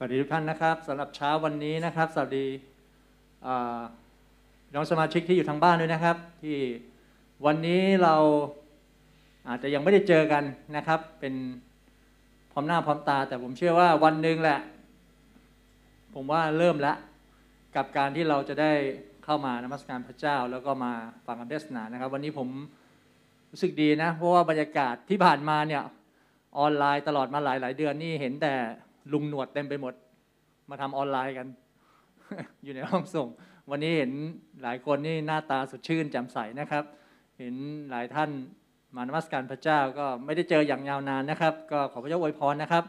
สวัสดีทุกท่านนะครับสำหรับเช้าวันนี้นะครับ สวัสดีน้องสมาชิกที่อยู่ทางบ้านด้วยนะครับ ที่วันนี้เราอาจจะยังไม่ได้เจอกันนะครับ เป็นพร้อมหน้าพร้อมตา แต่ผมเชื่อว่าวันหนึ่งแหละ ผมว่าเริ่มแล้วกับการที่เราจะได้เข้ามานมัสการพระเจ้า แล้วก็มาฟังคำเทศนานะครับ วันนี้ผมรู้สึกดีนะ เพราะว่าบรรยากาศที่ผ่านมาเนี่ยออนไลน์ตลอดมาหลายหลายเดือนนี่เห็นแต่ ลุงหนวดเต็มไปหมด มาทำออนไลน์กัน อยู่ในห้องส่ง วันนี้เห็นหลายคนนี่หน้าตาสดชื่นแจ่มใสนะครับ เห็นหลายท่านมานมัสการพระเจ้าก็ไม่ได้เจออย่างยาวนานนะครับ ก็ขอพระเจ้าอวยพรนะครับ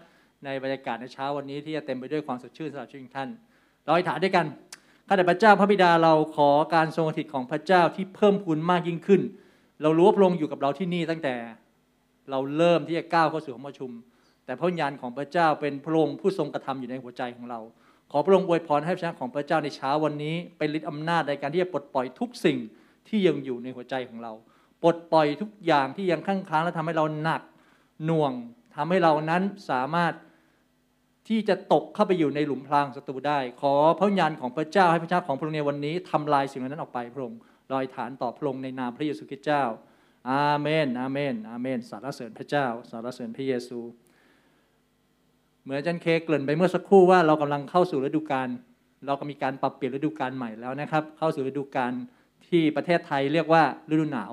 ในบรรยากาศในเช้าวันนี้ที่จะเต็มไปด้วยความสดชื่นสำหรับชีวิตท่านเราอธิษฐานด้วยกันข้าแต่พระเจ้าพระบิดาเราขอการทรงสถิตของพระเจ้าที่เพิ่มพูนมากยิ่งขึ้น เรารู้ว่าพระองค์อยู่กับเราที่นี่ตั้งแต่ เราเริ่มที่จะก้าวเข้าสู่ห้องประชุม แต่พระวิญญาณของพระเจ้าเป็นพระองค์ผู้ทรงกระทำอยู่ในหัวใจของเรา ขอพระองค์อวยพรให้พระชนะของพระเจ้าในเช้าวันนี้ เป็นฤทธิ์อำนาจในการที่จะปลดปล่อยทุกสิ่งที่ยังอยู่ในหัวใจของเรา ปลดปล่อยทุกอย่างที่ยังค้างค้างและทำให้เราหนักหน่วงทำให้เรานั้นสามารถที่จะตกเข้าไปอยู่ในหลุมพรางศัตรูได้ ขอพระวิญญาณของพระเจ้าให้พระเจ้าของพระองค์ในวันนี้ทำลายสิ่งนั้นออกไปพระองค์ลอยฐานต่อพระองค์ในนามพระเยซูคริสต์เจ้า อาเมน อาเมน อาเมน สารเสริญพระเจ้า สารเสริญพระเยซู มือนอาจันเคเกริ่นไปเมื่อสักครู่ว่าเรากำลังเข้าสู่ฤดูกาลเราก็มีการปรับเปลี่ยนฤดูกาลใหม่แล้วนะครับ เข้าสู่ฤดูกาลที่ประเทศไทยเรียกว่าฤดูหนาว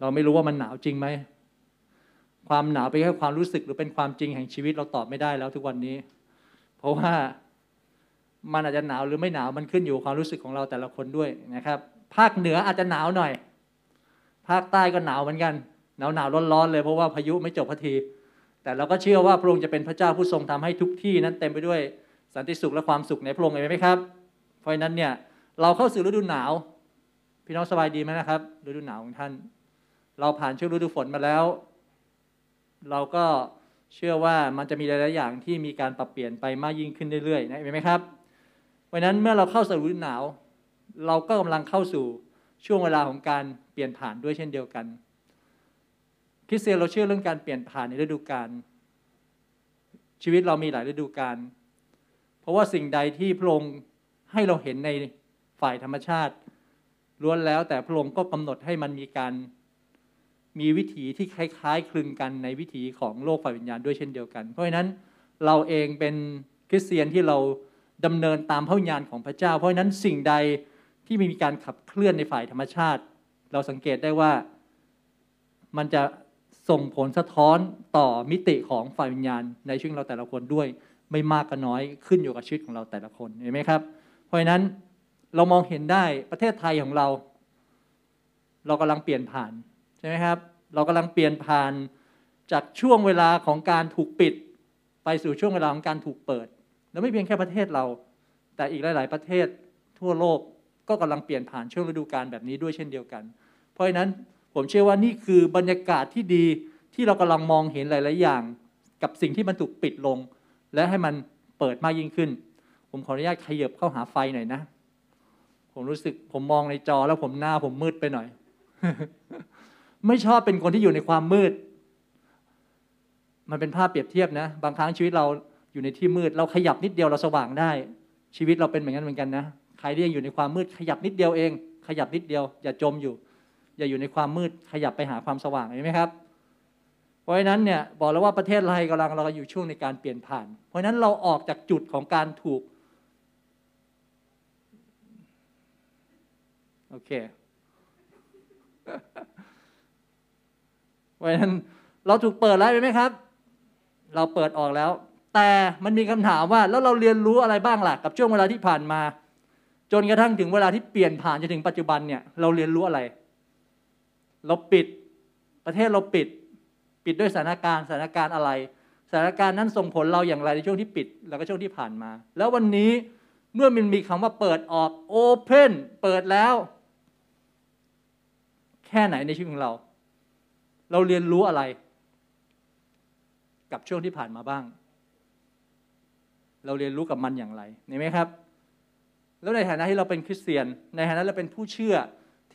เราไม่รู้ว่ามันหนาวจริงไหมความหนาวเป็นแค่ความรู้สึกหรือเป็นความจริงแห่งชีวิตเราตอบไม่ได้แล้วทุกวันนี้ เพราะว่ามันอาจจะหนาวหรือไม่หนาวมันขึ้นอยู่ความรู้สึกของเราแต่ละคนด้วยนะครับ ภาคเหนืออาจจะหนาวหน่อย ภาคใต้ก็หนาวเหมือนกัน หนาวหนาวร้อนร้อนๆเลยเพราะว่าพายุไม่จบพัที แต่เราก็เชื่อว่าพระองค์จะเป็นพระเจ้าผู้ทรงทำให้ทุกที่นั้นเต็มไปด้วยสันติสุขและความสุขในพระองค์เองไหมครับ เพราะฉะนั้นเนี่ยเราเข้าสู่ฤดูหนาว พี่น้องสบายดีไหมนะครับฤดูหนาวของท่าน เราผ่านช่วงฤดูฝนมาแล้ว เราก็เชื่อว่ามันจะมีหลาย ๆ อย่างที่มีการปรับเปลี่ยนไปมากยิ่งขึ้นเรื่อย ๆ นะเห็นไหมครับ เพราะนั้นเมื่อเราเข้าสู่ฤดูหนาว เราก็กำลังเข้าสู่ช่วงเวลาของการเปลี่ยนผ่านด้วยเช่นเดียวกัน คริสเตียนเราเชื่อเรื่องการเปลี่ยนผ่านในฤดูกาลชีวิตเรามีหลายฤดูกาลเพราะว่าสิ่งใดที่พระองค์ให้เราเห็นในฝ่ายธรรมชาติล้วนแล้วแต่พระองค์ก็กำหนดให้มันมีการมีวิถีที่คล้ายๆ คลึงกันในวิถีของโลกฝ่ายวิญญาณด้วยเช่นเดียวกัน เพราะฉะนั้นเราเองเป็นคริสเตียนที่เราดำเนินตามพระวิญญาณของพระเจ้า เพราะฉะนั้นสิ่งใดที่มีการขับเคลื่อนในฝ่ายธรรมชาติ เราสังเกตได้ว่ามันจะ ส่งผลสะท้อนต่อมิติของฝ่ายวิญญาณ ในชีวิตเราแต่ละคนด้วย ไม่มากก็น้อยขึ้นอยู่กับชีวิตของเราแต่ละคนเห็นไหมครับ เพราะฉะนั้นเรามองเห็นได้ประเทศไทยของเรา เรากำลังเปลี่ยนผ่านใช่ไหมครับ เรากำลังเปลี่ยนผ่านจากช่วงเวลาของการถูกปิด ไปสู่ช่วงเวลาของการถูกเปิด แล้วไม่เพียงแค่ประเทศเรา แต่อีกหลาย ๆ ประเทศทั่วโลกก็กำลังเปลี่ยนผ่านช่วงฤดูกาลแบบนี้ด้วยเช่นเดียวกัน เพราะฉะนั้น ผมเชื่อว่านี่คือบรรยากาศที่ดีที่เรากำลังมองเห็นหลาย ๆ อย่าง กับสิ่งที่มันถูกปิดลง และให้มันเปิดมากยิ่งขึ้น ผมขออนุญาตขยับเข้าหาไฟหน่อยนะ ผมรู้สึกผมมองในจอแล้วผมหน้าผมมืดไปหน่อย ไม่ชอบเป็นคนที่อยู่ในความมืด มันเป็นภาพเปรียบเทียบนะ บางครั้งชีวิตเราอยู่ในที่มืด เราขยับนิดเดียวเราสว่างได้ ชีวิตเราเป็นเหมือนกันเหมือนกันนะใครที่ยังอยู่ในความมืดขยับนิดเดียวเอง ขยับนิดเดียว อย่าจมอยู่ อย่าอยู่ในความมืดขยับไปหาความสว่างเห็นไหมครับ เพราะฉะนั้นเนี่ยบอกแล้วว่าประเทศไทยกำลังเราอยู่ช่วงในการเปลี่ยนผ่าน เพราะฉะนั้นเราออกจากจุดของการถูกโอเคเพราะฉะนั้นเราถูกเปิดแล้วใช่ไหมครับ เราเปิดออกแล้ว แต่มันมีคำถามว่าแล้วเราเรียนรู้อะไรบ้างล่ะกับช่วงเวลาที่ผ่านมา จนกระทั่งถึงเวลาที่เปลี่ยนผ่านจนถึงปัจจุบันเนี่ยเราเรียนรู้อะไร เราปิดประเทศเราปิด ปิดด้วยสถานการณ์สถานการณ์อะไร สถานการณ์นั้นส่งผลเราอย่างไรในช่วงที่ปิด แล้วก็ช่วงที่ผ่านมา แล้ววันนี้เมื่อมันมีคำว่าเปิดออกโอเพนเปิดแล้ว แค่ไหนในชีวิตของเรา เราเรียนรู้อะไร กับช่วงที่ผ่านมาบ้าง เราเรียนรู้กับมันอย่างไรเห็นไหมครับ แล้วในฐานะที่เราเป็นคริสเตียน ในฐานะเราเป็นผู้เชื่อ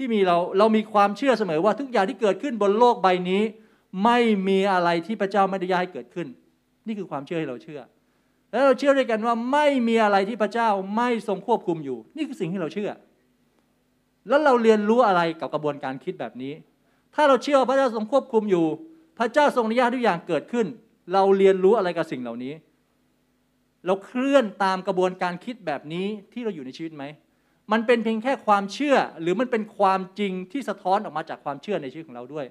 ที่มีเราเรามีความเชื่อเสมอว่าทุกอย่างที่เกิดขึ้นบนโลกใบนี้ ไม่มีอะไรที่พระเจ้าไม่ได้ย้ายเกิดขึ้น นี่คือความเชื่อที่เราเชื่อ แล้วเราเชื่อด้วยกันว่าไม่มีอะไรที่พระเจ้าไม่ทรงควบคุมอยู่ นี่คือสิ่งที่เราเชื่อ แล้วเราเรียนรู้อะไรกับกระบวนการคิดแบบนี้ ถ้าเราเชื่อพระเจ้าทรงควบคุมอยู่ พระเจ้าทรงอนุญาตทุกอย่างเกิดขึ้น เราเรียนรู้อะไรกับสิ่งเหล่านี้ เราเคลื่อนตามกระบวนการคิดแบบนี้ที่เราอยู่ในชีวิตไหม มันเป็นเพียงแค่ความเชื่อ หรือมันเป็นความจริงที่สะท้อนออกมาจากความเชื่อในชีวิตของเราด้วย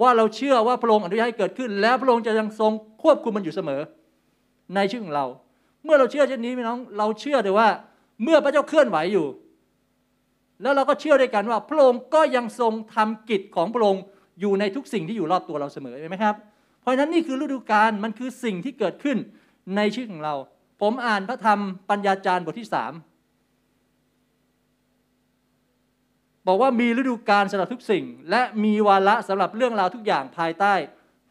ว่าเราเชื่อว่าพระองค์อนุญาตให้เกิดขึ้น แล้วพระองค์จะยังทรงควบคุมมันอยู่เสมอ ในชีวิตของเรา เมื่อเราเชื่อเช่นนี้พี่น้องเราเชื่อเลยว่า เมื่อพระเจ้าเคลื่อนไหวอยู่ แล้วเราก็เชื่อด้วยกันว่า พระองค์ก็ยังทรงทำกิจของพระองค์อยู่ในทุกสิ่งที่อยู่รอบตัวเราเสมอใช่ไหมครับ เพราะฉะนั้นนี่คือฤดูกาลมันคือสิ่งที่เกิดขึ้นในชีวิตของเรา ผมอ่านพระธรรมปัญญาจารย์บทที่สาม บอกว่ามีฤดูกาลสำหรับทุกสิ่ง และมีวาระสำหรับเรื่องราวทุกอย่างภายใต้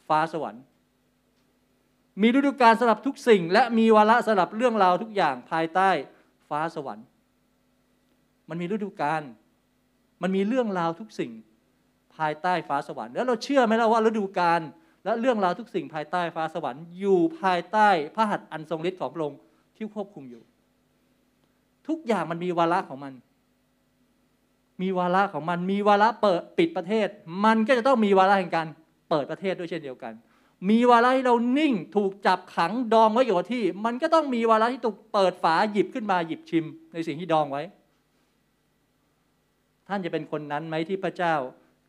ฟ้าสวรรค์ มีฤดูกาลสำหรับทุกสิ่ง และมีวาระสำหรับเรื่องราวทุกอย่างภายใต้ฟ้าสวรรค์ มันมีฤดูกาลมันมีเรื่องราวทุกสิ่งภายใต้ฟ้าสวรรค์ แล้วเราเชื่อไหมล่ะว่าฤดูกาลและเรื่องราวทุกสิ่งภายใต้ฟ้าสวรรค์อยู่ภายใต้พระหัตถ์อันทรงฤทธิ์ของพระองค์ที่ควบคุมอยู่ ทุกอย่างมันมีวาระของมัน มีวาระของมัน มีวาระเปิดปิดประเทศ มันก็จะต้องมีวาระแห่งการเปิดประเทศด้วยเช่นเดียวกัน มีวาระที่เรานิ่งถูกจับขังดองไว้อยู่ที่ มันก็ต้องมีวาระที่ถูกเปิดฝาหยิบขึ้นมาหยิบชิม ในสิ่งที่ดองไว้ ท่านจะเป็นคนนั้นไหมที่พระเจ้า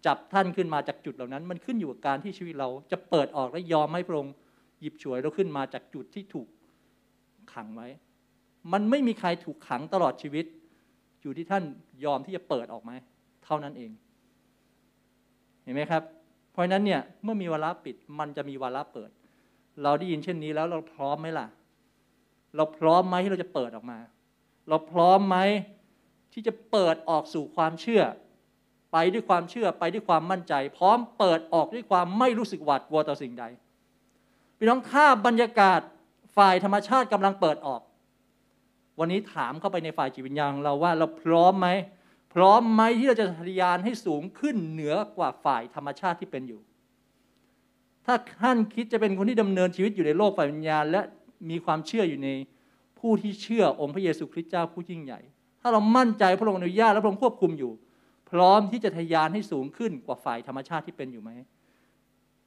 จับท่านขึ้นมาจากจุดเหล่านั้น มันขึ้นอยู่กับการที่ชีวิตเราจะเปิดออกและยอมให้พระองค์หยิบฉวยเราขึ้นมาจากจุดที่ถูกขังไว้ มันไม่มีใครถูกขังตลอดชีวิต อยู่ที่ท่านยอมที่จะเปิดออกไหมเท่านั้นเอง เห็นไหมครับ เพราะนั้นเนี่ยเมื่อมีวาระปิดมันจะมีวาระเปิด เราได้ยินเช่นนี้แล้วเราพร้อมไหมล่ะ เราพร้อมไหมที่เราจะเปิดออกมา เราพร้อมไหมที่จะเปิดออกสู่ความเชื่อ ไปด้วยความเชื่อไปด้วยความมั่นใจ พร้อมเปิดออกด้วยความไม่รู้สึกหวาดกลัวต่อสิ่งใดพี่น้องถ้าบรรยากาศฝ่ายธรรมชาติกำลังเปิดออก วันนี้ถามเข้าไปในฝ่ายจิตวิญญาณของเราว่าเราพร้อมไหมพร้อมไหมที่เราจะทะยานให้สูงขึ้นเหนือกว่าฝ่ายธรรมชาติที่เป็นอยู่ ถ้าท่านคิดจะเป็นคนที่ดำเนินชีวิตอยู่ในโลกฝ่ายวิญญาณ และมีความเชื่ออยู่ในผู้ที่เชื่อองค์พระเยซูคริสต์เจ้าผู้ยิ่งใหญ่ ถ้าเรามั่นใจพระองค์อนุญาตและพระองค์ควบคุมอยู่ พร้อมที่จะทะยานให้สูงขึ้นกว่าฝ่ายธรรมชาติที่เป็นอยู่ไหม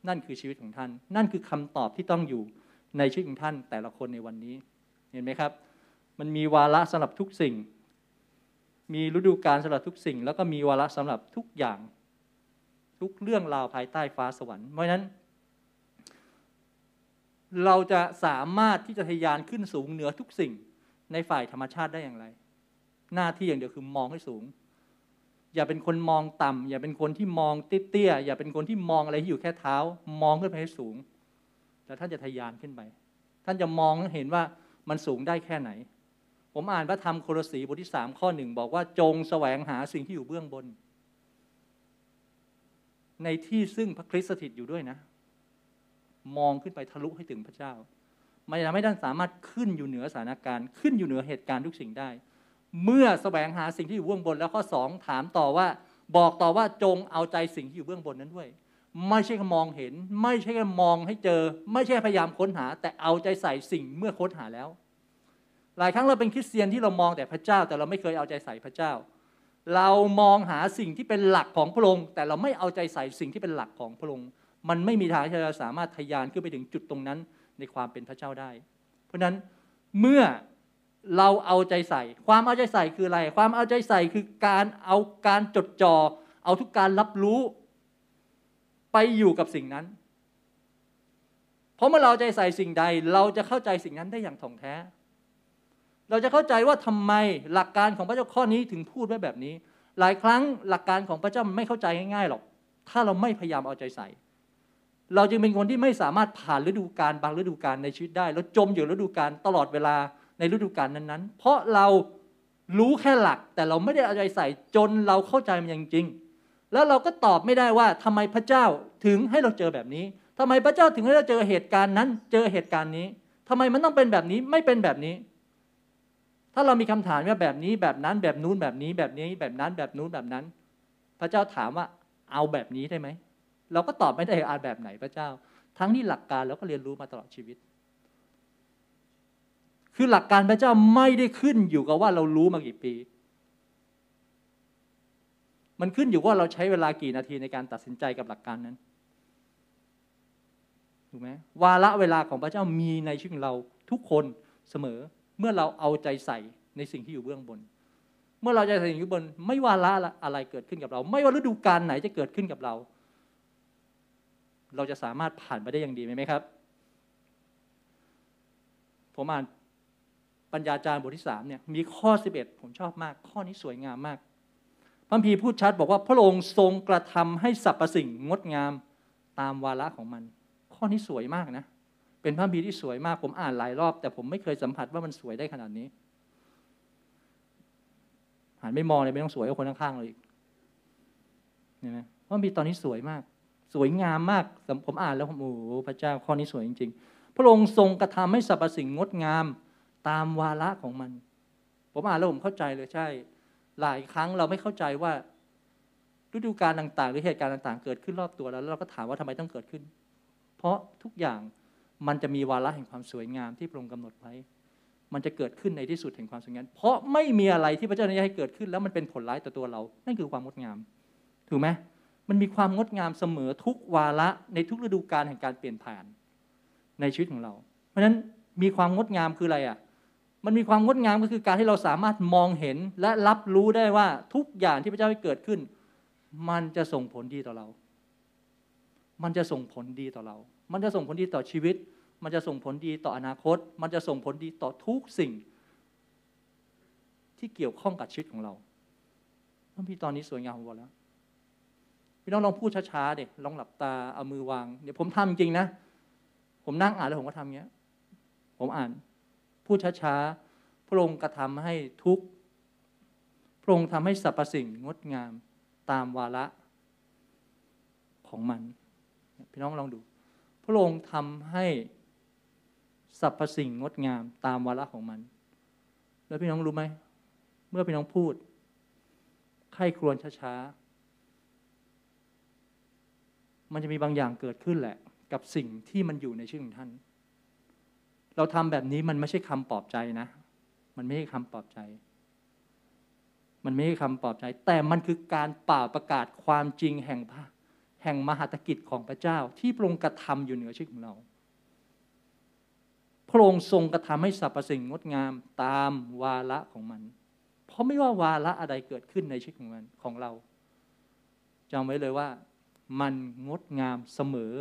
นั่นคือชีวิตของท่าน นั่นคือคำตอบที่ต้องอยู่ในชีวิตของท่านแต่ละคนในวันนี้ เห็นไหมครับ มันมีวาระสำหรับทุกสิ่ง มีฤดูกาลสำหรับทุกสิ่ง แล้วก็มีวาระสำหรับทุกอย่าง ทุกเรื่องราวภายใต้ฟ้าสวรรค์เพราะนั้น เราจะสามารถที่จะทะยานขึ้นสูงเหนือทุกสิ่งในฝ่ายธรรมชาติได้อย่างไร หน้าที่อย่างเดียวคือมองให้สูง อย่าเป็นคนมองต่ำอย่าเป็นคนที่มองเตี้ยๆอย่าเป็นคนที่มองอะไรที่อยู่แค่เท้า มองขึ้นไปให้สูง แล้วท่านจะทะยานขึ้นไป ท่านจะมองเห็นว่ามันสูงได้แค่ไหน ผมอ่านพระธรรมโครสีบทที่สามข้อหนึ่งบอกว่าจงแสวงหาสิ่งที่อยู่เบื้องบน ในที่ซึ่งพระคริสต์สถิตอยู่ด้วยนะ มองขึ้นไปทะลุให้ถึงพระเจ้ามันทำให้ท่านสามารถขึ้นอยู่เหนือสถานการณ์ ขึ้นอยู่เหนือเหตุการณ์ทุกสิ่งได้ เมื่อแสวงหาสิ่งที่อยู่เบื้องบน แล้วข้อสองถามต่อว่า บอกต่อว่าจงเอาใจสิ่งที่อยู่เบื้องบนนั้นด้วย ไม่ใช่แค่มองเห็น ไม่ใช่แค่มองให้เจอ ไม่ใช่พยายามค้นหา แต่เอาใจใส่สิ่งเมื่อค้นหาแล้ว หลายครั้งเราเป็นคริสเตียนที่เรามองแต่พระเจ้า แต่เราไม่เคยเอาใจใส่พระเจ้า เรามองหาสิ่งที่เป็นหลักของพระองค์แต่เราไม่เอาใจใส่สิ่งที่เป็นหลักของพระองค์มันไม่มีทางที่จะสามารถทะยานขึ้นไปถึงจุดตรงนั้นในความเป็นพระเจ้าได้ เพราะฉะนั้นเมื่อเราเอาใจใส่ ความเอาใจใส่คืออะไร ความเอาใจใส่คือการเอาการจดจอ่อเอาทุกการรับรู้ไปอยู่กับสิ่งนั้น เพราะเมื่อเราใจใส่สิ่งใด เราจะเข้าใจสิ่งนั้นได้อย่างถ่องแท้ เราจะเข้าใจว่าทำไมหลักการของพระเจ้าข้อนี้ถึงพูดไว้แบบนี้ หลายครั้งหลักการของพระเจ้าไม่เข้าใจง่ายๆหรอก ถ้าเราไม่พยายามเอาใจใส่ เราจึงเป็นคนที่ไม่สามารถผ่านฤดูกาลบางฤดูกาลในชีวิตได้แล้วจมอยู่ฤดูกาลตลอดเวลาในฤดูกาลนั้นๆ เพราะเรารู้แค่หลัก แต่เราไม่ได้เอาใจใส่จนเราเข้าใจมันอย่างจริง แล้วเราก็ตอบไม่ได้ว่าทำไมพระเจ้าถึงให้เราเจอแบบนี้ทำไมพระเจ้าถึงให้เราเจอเหตุการณ์นั้น เจอเหตุการณ์นี้ทำไมมันต้องเป็นแบบนี้ไม่เป็นแบบนี้ ถ้าเรามีคำถามว่าแบบนี้แบบนั้นแบบนู้นแบบนี้แบบนี้แบบนั้นแบบนู้นแบบนั้น พระเจ้าถามว่าเอาแบบนี้ได้ไหม เราก็ตอบไม่ได้อาแบบไหนพระเจ้า ทั้งที่หลักการเราก็เรียนรู้มาตลอดชีวิต คือหลักการพระเจ้าไม่ได้ขึ้นอยู่กับว่าเรารู้มากี่ปี มันขึ้นอยู่ว่าเราใช้เวลากี่นาทีในการตัดสินใจกับหลักการนั้นถูกไหมวาระเวลาของพระเจ้ามีในชีวิตเราทุกคนเสมอ เมื่อเราเอาใจใส่ในสิ่งที่อยู่เบื้องบน เมื่อเราใจใส่สิ่งอยู่บน ไม่ว่าระอะไรเกิดขึ้นกับเรา ไม่ว่าฤดูกาลไหนจะเกิดขึ้นกับเรา เราจะสามารถผ่านไปได้อย่างดีไหมครับ ผมอ่านปัญญาจารย์บทที่สามเนี่ยมีข้อ 11 ผมชอบมาก ข้อนี้สวยงามมากพระพีพูดชัดบอกว่าพระองค์ทรงกระทำให้สรรพสิ่งงดงามตามวาระของมัน ข้อนี้สวยมากนะ เป็นพระพีที่สวยมากผมอ่านหลายรอบ แต่ผมไม่เคยสัมผัสว่ามันสวยได้ขนาดนี้หันไม่มองเลยไม่ต้องสวยกับคนข้างๆเลยอีกเห็นไหมพระพีตอนนี้สวยมาก สวยงามมากผมอ่านแล้วผมโอ้พระเจ้าข้อนี้สวยจริง ๆ พระองค์ทรงกระทำให้สรรพสิ่งงดงามตามวาระของมัน ผมอ่านแล้วผมเข้าใจเลยใช่ หลายครั้งเราไม่เข้าใจว่าฤดูกาลต่างๆ หรือเหตุการณ์ต่างๆ เกิดขึ้นรอบตัวแล้วเราก็ถามว่าทำไมต้องเกิดขึ้น เพราะทุกอย่าง มันจะมีวาระแห่งความสวยงามที่พระองค์กำหนดไว้ มันจะเกิดขึ้นในที่สุดแห่งความสวยงาม เพราะไม่มีอะไรที่พระเจ้าอนุญาตให้เกิดขึ้น แล้วมันเป็นผลร้ายต่อตัวเรา นั่นคือความงดงาม ถูกไหมมันมีความงดงามเสมอทุกวาระในทุกฤดูกาลแห่งการเปลี่ยนผ่านในชีวิตของเรา เพราะฉะนั้นมีความงดงามคืออะไรอะ มันมีความงดงามก็คือการที่เราสามารถมองเห็นและรับรู้ได้ว่าทุกอย่างที่พระเจ้าให้เกิดขึ้น มันจะส่งผลดีต่อเรา มันจะส่งผลดีต่อเรา มันจะส่งผลดีต่อชีวิต มันจะส่งผลดีต่ออนาคต มันจะส่งผลดีต่อทุกสิ่ง ที่เกี่ยวข้องกับชีวิตของเราพระพี่ตอนนี้สวยงามหมดแล้วพี่น้องลองพูดช้าๆเด็กลองหลับตาเอามือวางเดี๋ยวผมทำจริงนะ ผมนั่งอ่านแล้วผมก็ทำเงี้ย ผมอ่าน พูดช้าๆพระองค์กระทำให้ทุกพระองค์ทำให้สรรพสิ่งงดงามตามวาระของมัน พี่น้องลองดู ระองค์ทำให้สรรพสิ่งงดงามตามวาระของมัน แล้วพี่น้องรู้ไหม เมื่อพี่น้องพูดไข้ครวญช้าๆ มันจะมีบางอย่างเกิดขึ้นแหละ กับสิ่งที่มันอยู่ในชื่อของท่าน เราทำแบบนี้มันไม่ใช่คำปลอบใจนะ มันไม่ใช่คำปลอบใจ มันไม่ใช่คำปลอบใจ แต่มันคือการป่าประกาศความจริงแห่งพระ แห่งมหาตกิจของพระเจ้าที่พระองค์กระทำอยู่เหนือชีวิตของเรา พระองค์ทรงกระทำให้สรรพสิ่งงดงามตามวาระของมัน เพราะไม่ว่าวาระอะไรเกิดขึ้นในชีวิตของมันของเราจำไว้เลยว่า มันงดงามเสมอ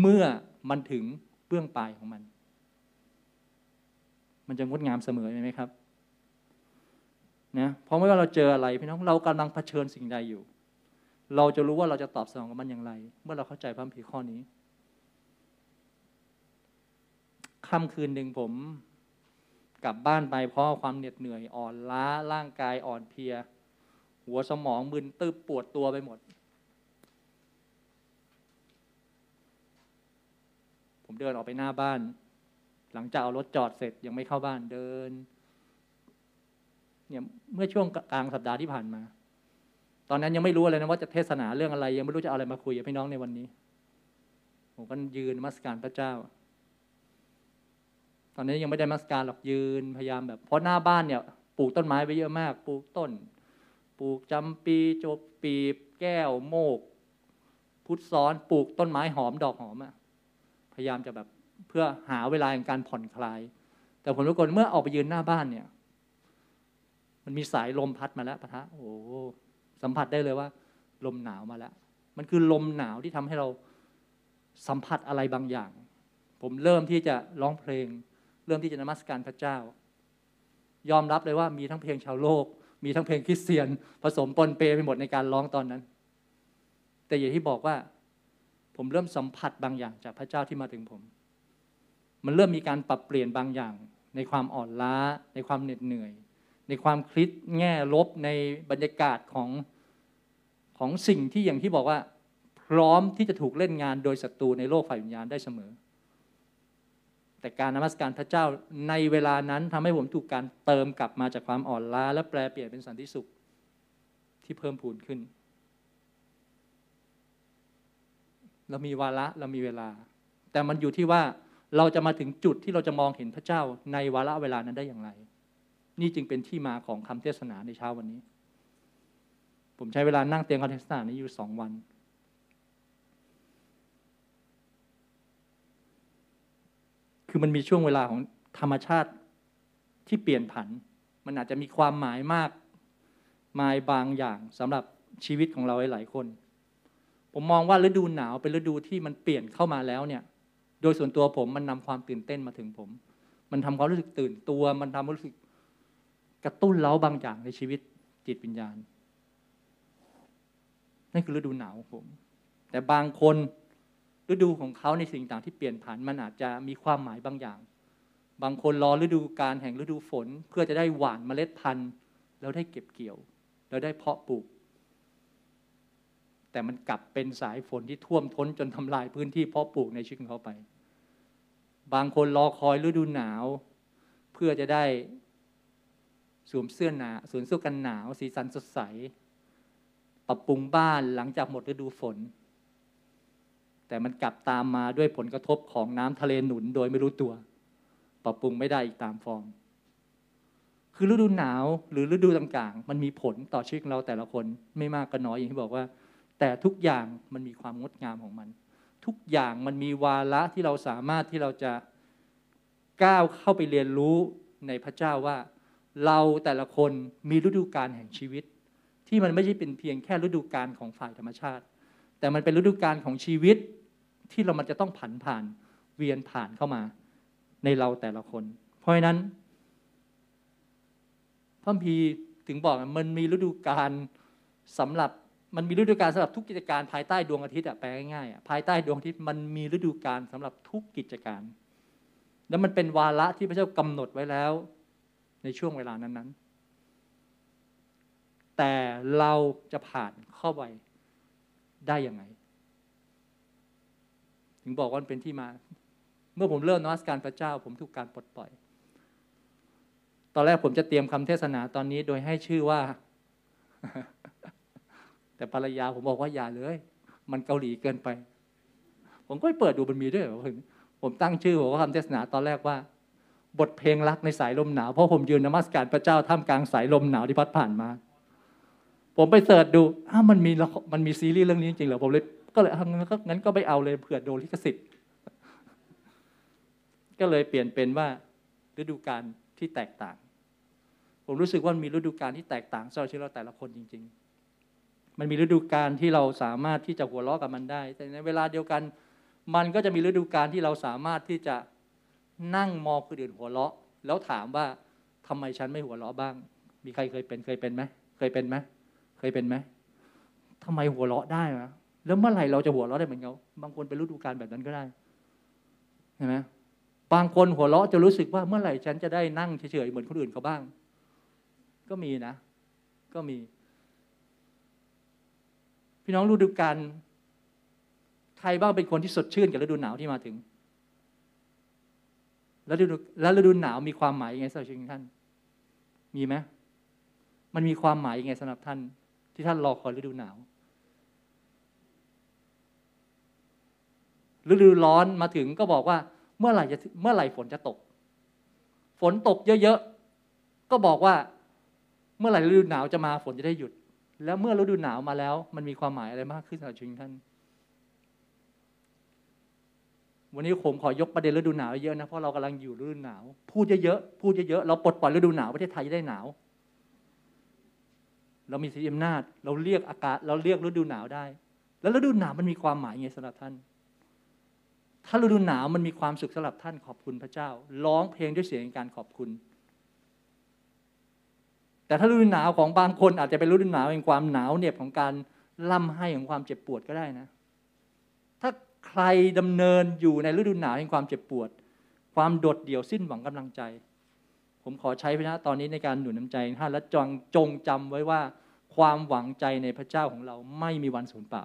เมื่อมันถึงเบื้องปลายของมัน มันจะงดงามเสมอไหมครับนะเพราะไม่ว่าเราเจออะไรพี่น้องเรากำลังเผชิญสิ่งใดอยู่ เราจะรู้ว่าเราจะตอบสนองกับมันอย่างไร เมื่อเราเข้าใจพระผีข้อนี้ค่ำคืนหนึ่งผมกลับบ้านไปเพราะความเหน็ดเหนื่อยอ่อนล้าร่างกายอ่อนเพลีย หัวสมองมึนตึบปวดตัวไปหมด ผมเดินออกไปหน้าบ้าน หลังจากเอารถจอดเสร็จยังไม่เข้าบ้านเดินเนี่ยเมื่อช่วงกลางสัปดาห์ที่ผ่านมา ตอนนั้นยังไม่รู้อะไรนะว่าจะเทศนาเรื่องอะไร ยังไม่รู้จะเอาอะไรมาคุยกับพี่น้องในวันนี้ ผมก็ยืนมัสการพระเจ้า ตอนนี้ยังไม่ได้มัสการหรอกยืนพยายามแบบเพราะหน้าบ้านเนี่ยปลูกต้นไม้ไปเยอะมาก ปลูกต้น ปลูกจำปีโจกปีแก้วโมก พุทธซ้อนปลูกต้นไม้หอมดอกหอมอะพยายามจะแบบเพื่อหาเวลาในการผ่อนคลาย แต่ผลปรากฏเมื่อออกไปยืนหน้าบ้านเนี่ย มันมีสายลมพัดมาแล้วปะทะโอ้ สัมผัสได้เลยว่า ลมหนาวมาแล้ว มันคือลมหนาวที่ทำให้เราสัมผัสอะไรบางอย่าง ผมเริ่มที่จะร้องเพลง เริ่มที่จะนมัสการพระเจ้า ยอมรับเลยว่ามีทั้งเพลงชาวโลก มีทั้งเพลงคริสเตียน ผสมปนเปไปหมดในการร้องตอนนั้น แต่อย่างที่บอกว่า ผมเริ่มสัมผัสบางอย่างจากพระเจ้าที่มาถึงผม มันเริ่มมีการปรับเปลี่ยนบางอย่าง ในความอ่อนล้า ในความเหน็ดเหนื่อย ในความคิดแง่ลบในบรรยากาศของ ของสิ่งที่อย่างที่บอกว่า พร้อมที่จะถูกเล่นงานโดยศัตรูในโลกฝ่ายวิญญาณได้เสมอ แต่การนมัสการพระเจ้าในเวลานั้นทำให้ผมถูกการเติมกลับมาจากความอ่อนล้า และแปลเปลี่ยนเป็นสันติสุขที่เพิ่มพูนขึ้น เรามีวาระเรามีเวลา แต่มันอยู่ที่ว่าเราจะมาถึงจุดที่เราจะมองเห็นพระเจ้าในวาระเวลานั้นได้อย่างไร นี่จึงเป็นที่มาของคำเทศนาในเช้าวันนี้ ผมใช้เวลานั่งเตรียมคำเทศนานี้อยู่สองวัน คือมันมีช่วงเวลาของธรรมชาติที่เปลี่ยนผัน มันอาจจะมีความหมายมากมายบางอย่างสำหรับชีวิตของเราหลายคน ผมมองว่าฤดูหนาวเป็นฤดูที่มันเปลี่ยนเข้ามาแล้วเนี่ย โดยส่วนตัวผมมันนำความตื่นเต้นมาถึงผม มันทำความรู้สึกตื่นตัว มันทำรู้สึกกระตุ้นเล้าบางอย่างในชีวิตจิตวิญญาณ นั่นคือฤดูหนาวของผม แต่บางคนฤดูของเขาในสิ่งต่างที่เปลี่ยนผันมันอาจจะมีความหมายบางอย่าง บางคนรอฤดูการแห่งฤดูฝน เพื่อจะได้หว่านเมล็ดพันธุ์แล้วได้เก็บเกี่ยว แล้วได้เพาะปลูก แต่มันกลับเป็นสายฝนที่ท่วมท้นจนทำลายพื้นที่เพาะปลูกในชีวิตของเขาไป บางคนรอคอยฤดูหนาว เพื่อจะได้สวมเสื้อหนาสวมเสื้อกันหนาว สีสันสดใส ปรับปรุงบ้านหลังจากหมดฤดูฝน แต่มันกลับตามมาด้วยผลกระทบของน้ำทะเลหนุนโดยไม่รู้ตัว ปรับปรุงไม่ได้อีกตามฟอร์มคือฤดูหนาวหรือฤดูต่างๆ มันมีผลต่อชีวิตเราแต่ละคนไม่มากก็น้อยอย่างที่บอกว่า แต่ทุกอย่างมันมีความงดงามของมัน ทุกอย่างมันมีวาระที่เราสามารถที่เราจะก้าวเข้าไปเรียนรู้ในพระเจ้าว่า เราแต่ละคนมีฤดูกาลแห่งชีวิต ที่มันไม่ใช่เป็นเพียงแค่ฤดูกาลของฝ่ายธรรมชาติ แต่มันเป็นฤดูกาลของชีวิตที่เรามันจะต้องผันผ่านเวียนผ่านเข้ามาในเราแต่ละคน เพราะฉะนั้นพระพีถึงบอกมันมีฤดูกาลสำหรับมันมีฤดูกาลสำหรับทุกกิจการภายใต้ดวงอาทิตย์อะแปลง่ายๆภายใต้ดวงอาทิตย์มันมีฤดูกาลสำหรับทุกกิจการ แล้วมันเป็นวาระที่พระเจ้ากำหนดไว้แล้ว ในช่วงเวลานั้นๆ แต่เราจะผ่านเข้าไปได้ยังไง ถึงบอกว่าเป็นที่มา เมื่อผมเริ่มนมัสการพระเจ้า ผมถูกการปลดปล่อย ตอนแรกผมจะเตรียมคำเทศนาตอนนี้โดยให้ชื่อว่า แต่ภรรยาผมบอกว่าอย่าเลย มันเกาหลีเกินไป ผมก็ไปเปิดดูมันมีด้วยผมตั้งชื่อผมว่าคำเทศนาตอนแรกว่า บทเพลงรักในสายลมหนาวเพราะผมยืนนมัสการพระเจ้าท่ามกลางสายลมหนาวที่พัดผ่านมา ผมไปเสิร์ชดูอ้ามันมีมันมีซีรีส์เรื่องนี้จริงเหรอผมเลยก็เลยงั้นก็งั้นก็ไม่เอาเลยเผื่อโดนลิขสิทธิ์ ก็เลยเปลี่ยนเป็นว่าฤดูกาลที่แตกต่าง ผมรู้สึกว่ามีฤดูกาลที่แตกต่างสำหรับชีวิตเราแต่ละคนจริง ๆ มันมีฤดูกาลที่เราสามารถที่จะหัวเราะกับมันได้ แต่ในเวลาเดียวกัน มันก็จะมีฤดูกาลที่เราสามารถที่จะนั่งมองคนอื่นหัวเราะ แล้วถามว่าทำไมฉันไม่หัวเราะบ้าง มีใครเคยเป็นเคยเป็นไหมเคยเป็นไหม ยเป็นไหมทำไมหัวเราะได้นะแล้วเมื่อไหร่เราจะหัวเราะได้เหมือนเขาบางคนเป็นฤดูกาลแบบนั้นก็ได้เห็นไหมบางคนหัวเราะจะรู้สึกว่าเมื่อไหร่ฉันจะได้นั่งเฉยๆเหมือนคนอื่นเขาบ้าง ก็มีนะ ก็มี พี่น้องฤดูกาลใครบ้างเป็นคนที่สดชื่นกับฤดูหนาวที่มาถึง แล้วฤดูแล้วฤดูหนาวมีความหมายยังไงสำหรับชีวิตท่าน มีไหมมันมีความหมายยังไงสำหรับท่าน ที่ท่านรอคอยฤดูหนาว ฤดูร้อนมาถึงก็บอกว่า เมื่อไหร่จะเมื่อไหร่ฝนจะตก ฝนตกเยอะๆ ก็บอกว่า เมื่อไหร่ฤดูหนาวจะมาฝนจะได้หยุด แล้วเมื่อฤดูหนาวมาแล้ว มันมีความหมายอะไรมากขึ้นสำหรับชีวิตท่าน วันนี้ผมขอยกประเด็นฤดูหนาวเยอะนะเพราะเรากำลังอยู่ฤดูหนาว พูดเยอะๆพูดเยอะๆเราปลดปล่อยฤดูหนาวประเทศไทยได้หนาว เรามีสีอำนาจ เราเรียกอากาศ เราเรียกฤดูหนาวได้ แล้วฤดูหนาวมันมีความหมายไงสำหรับท่าน ถ้าฤดูหนาวมันมีความสุขสำหรับท่านขอบคุณพระเจ้า ร้องเพลงด้วยเสียงการขอบคุณ แต่ถ้าฤดูหนาวของบางคนอาจจะเป็นฤดูหนาวแห่งความหนาวเหน็บของการล่ำให้ของความเจ็บปวดก็ได้นะ ถ้าใครดำเนินอยู่ในฤดูหนาวแห่งความเจ็บปวด ความโดดเดี่ยวสิ้นหวังกำลังใจ ผมขอใช้พระนะตอนนี้ในการหนุนน้าใจท่านและจงจงจำไว้ว่า ความหวังใจในพระเจ้าของเราไม่มีวันสูญเปล่า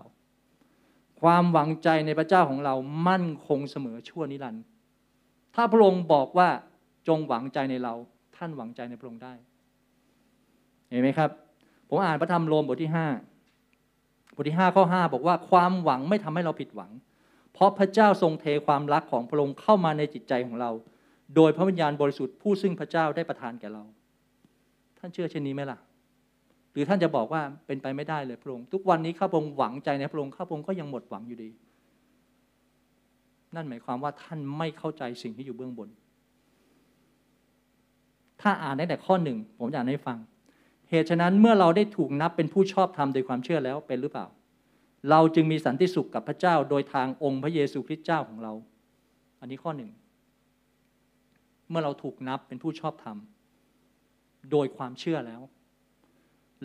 ความหวังใจในพระเจ้าของเรามั่นคงเสมอชั่วนิรันดร์ถ้าพระองค์บอกว่าจงหวังใจในเรา ท่านหวังใจในพระองค์ได้ เห็นไหมครับ ผมอ่านพระธรรมโรมบทที่ห้าบทที่ห้าข้อห้าบอกว่าความหวังไม่ทำให้เราผิดหวัง เพราะพระเจ้าทรงเทความรักของพระองค์เข้ามาในจิตใจของเรา โดยพระวิญญาณบริสุทธิ์ผู้ซึ่งพระเจ้าได้ประทานแก่เรา ท่านเชื่อเช่นนี้ไหมล่ะ หรือท่านจะบอกว่าเป็นไปไม่ได้เลยพระองค์ทุกวันนี้ข้าพระองค์หวังใจในพระองค์ข้าพระองค์ก็ยังหมดหวังอยู่ดี นั่นหมายความว่าท่านไม่เข้าใจสิ่งที่อยู่เบื้องบน ถ้าอ่านได้แต่ข้อหนึ่งผมอยากให้ฟัง เหตุฉะนั้นเมื่อเราได้ถูกนับเป็นผู้ชอบธรรมโดยความเชื่อแล้วเป็นหรือเปล่า เราจึงมีสันติสุขกับพระเจ้าโดยทางองค์พระเยซูคริสต์เจ้าของเรา อันนี้ข้อหนึ่ง เมื่อเราถูกนับเป็นผู้ชอบธรรม โดยความเชื่อแล้ว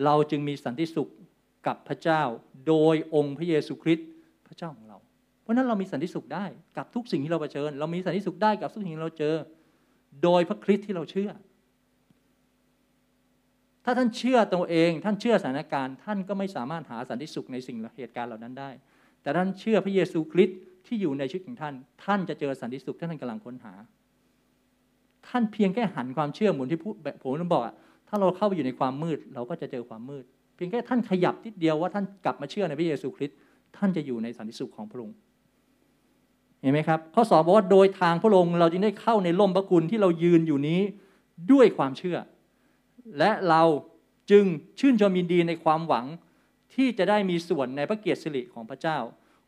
เราจึงมีสันติสุขกับพระเจ้า โดยองค์พระเยซูคริสต์พระเจ้าของเรา เพราะนั้นเรามีสันติสุขได้กับทุกสิ่งที่เราเผชิญ เรามีสันติสุขได้กับทุกสิ่งที่เราเจอ โดยพระคริสต์ที่เราเชื่อ ถ้าท่านเชื่อตัวเอง ท่านเชื่อสถานการณ์ ท่านก็ไม่สามารถหาสันติสุขในสิ่งเหตุการณ์เหล่านั้นได้ แต่ท่านเชื่อพระเยซูคริสต์ที่อยู่ในชีวิตของท่าน ท่านจะเจอสันติสุขที่ท่านกำลังค้นหา ท่านเพียงแค่หันความเชื่อเหมือนที่พูดผมต้องบอกอะถ้าเราเข้าไปอยู่ในความมืด เราก็จะเจอความมืด เพียงแค่ท่านขยับนิดเดียวว่าท่านกลับมาเชื่อในพระเยซูคริสต์ท่านจะอยู่ในสันติสุขของพระองค์เห็นไหมครับ ข้อสอบบอกว่าโดยทางพระองค์เราจึงได้เข้าในล่มพระคุณที่เรายืนอยู่นี้ด้วยความเชื่อ และเราจึงชื่นชมยินดีในความหวังที่จะได้มีส่วนในพระเกียรติสิริของพระเจ้า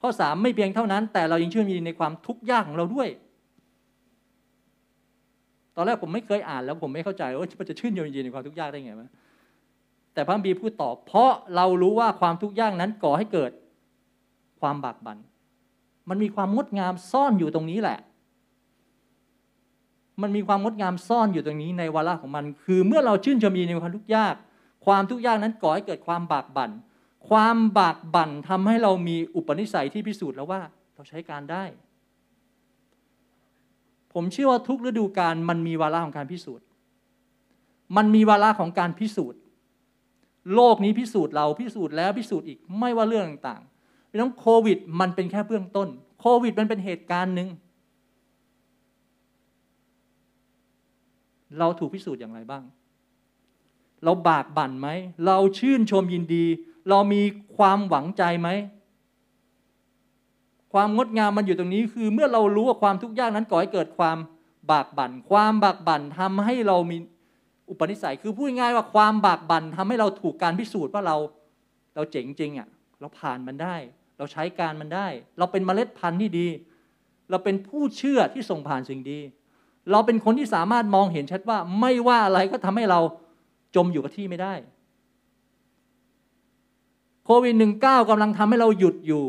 ข้อสามไม่เพียงเท่านั้น แต่เรายังชื่นชมยินดีในความทุกข์ยากของเราด้วย ตอนแรกผมไม่เคยอ่านแล้วผมไม่เข้าใจว่าจะชื่นชมยินดีในความทุกข์ยากได้ไงวะแต่พระบีพูดตอบเพราะเรารู้ว่าความทุกข์ยากนั้นก่อให้เกิดความบากบัน่นมันมีความงดงามซ่อนอยู่ตรงนี้แหละ มันมีความงดงามซ่อนอยู่ตรงนี้ในวาระของมัน คือเมื่อเราชื่นชมยินดีในความทุกข์ยาก ความทุกข์ยากนั้นก่อให้เกิดความบากบัน่นความบากบั่นทำให้เรามีอุปนิสัยที่พิสูจน์แล้วว่า เราใช้การได้ ผมเชื่อว่าทุกฤดูกาลมันมีวาระของการพิสูจน์ มันมีวาระของการพิสูจน์ โลกนี้พิสูจน์เราพิสูจน์แล้วพิสูจน์อีกไม่ว่าเรื่องต่างๆพี่น้องโควิด มันเป็นแค่เบื้องต้น โควิดมันเป็นเหตุการณ์หนึ่งเราถูกพิสูจน์อย่างไรบ้าง เราบากบั่นไหม เราชื่นชมยินดี เรามีความหวังใจไหม ความงดงามมันอยู่ตรงนี้ คือเมื่อเรารู้ว่าความทุกข์ยากนั้นก่อให้เกิดความบากบั่น ความบากบั่นทำให้เรามีอุปนิสัย คือพูดง่ายว่าความบากบั่นทำให้เราถูกการพิสูจน์ว่าเราเราเจ๋งจริงอะ เราผ่านมันได้ เราใช้การมันได้ เราเป็นเมล็ดพันธุ์ที่ดี เราเป็นผู้เชื่อที่ส่งผ่านสิ่งดี เราเป็นคนที่สามารถมองเห็นชัดว่าไม่ว่าอะไรก็ทำให้เราจมอยู่กับที่ไม่ได้โควิดหนึ่งเก้ากำลังทำให้เราหยุดอยู่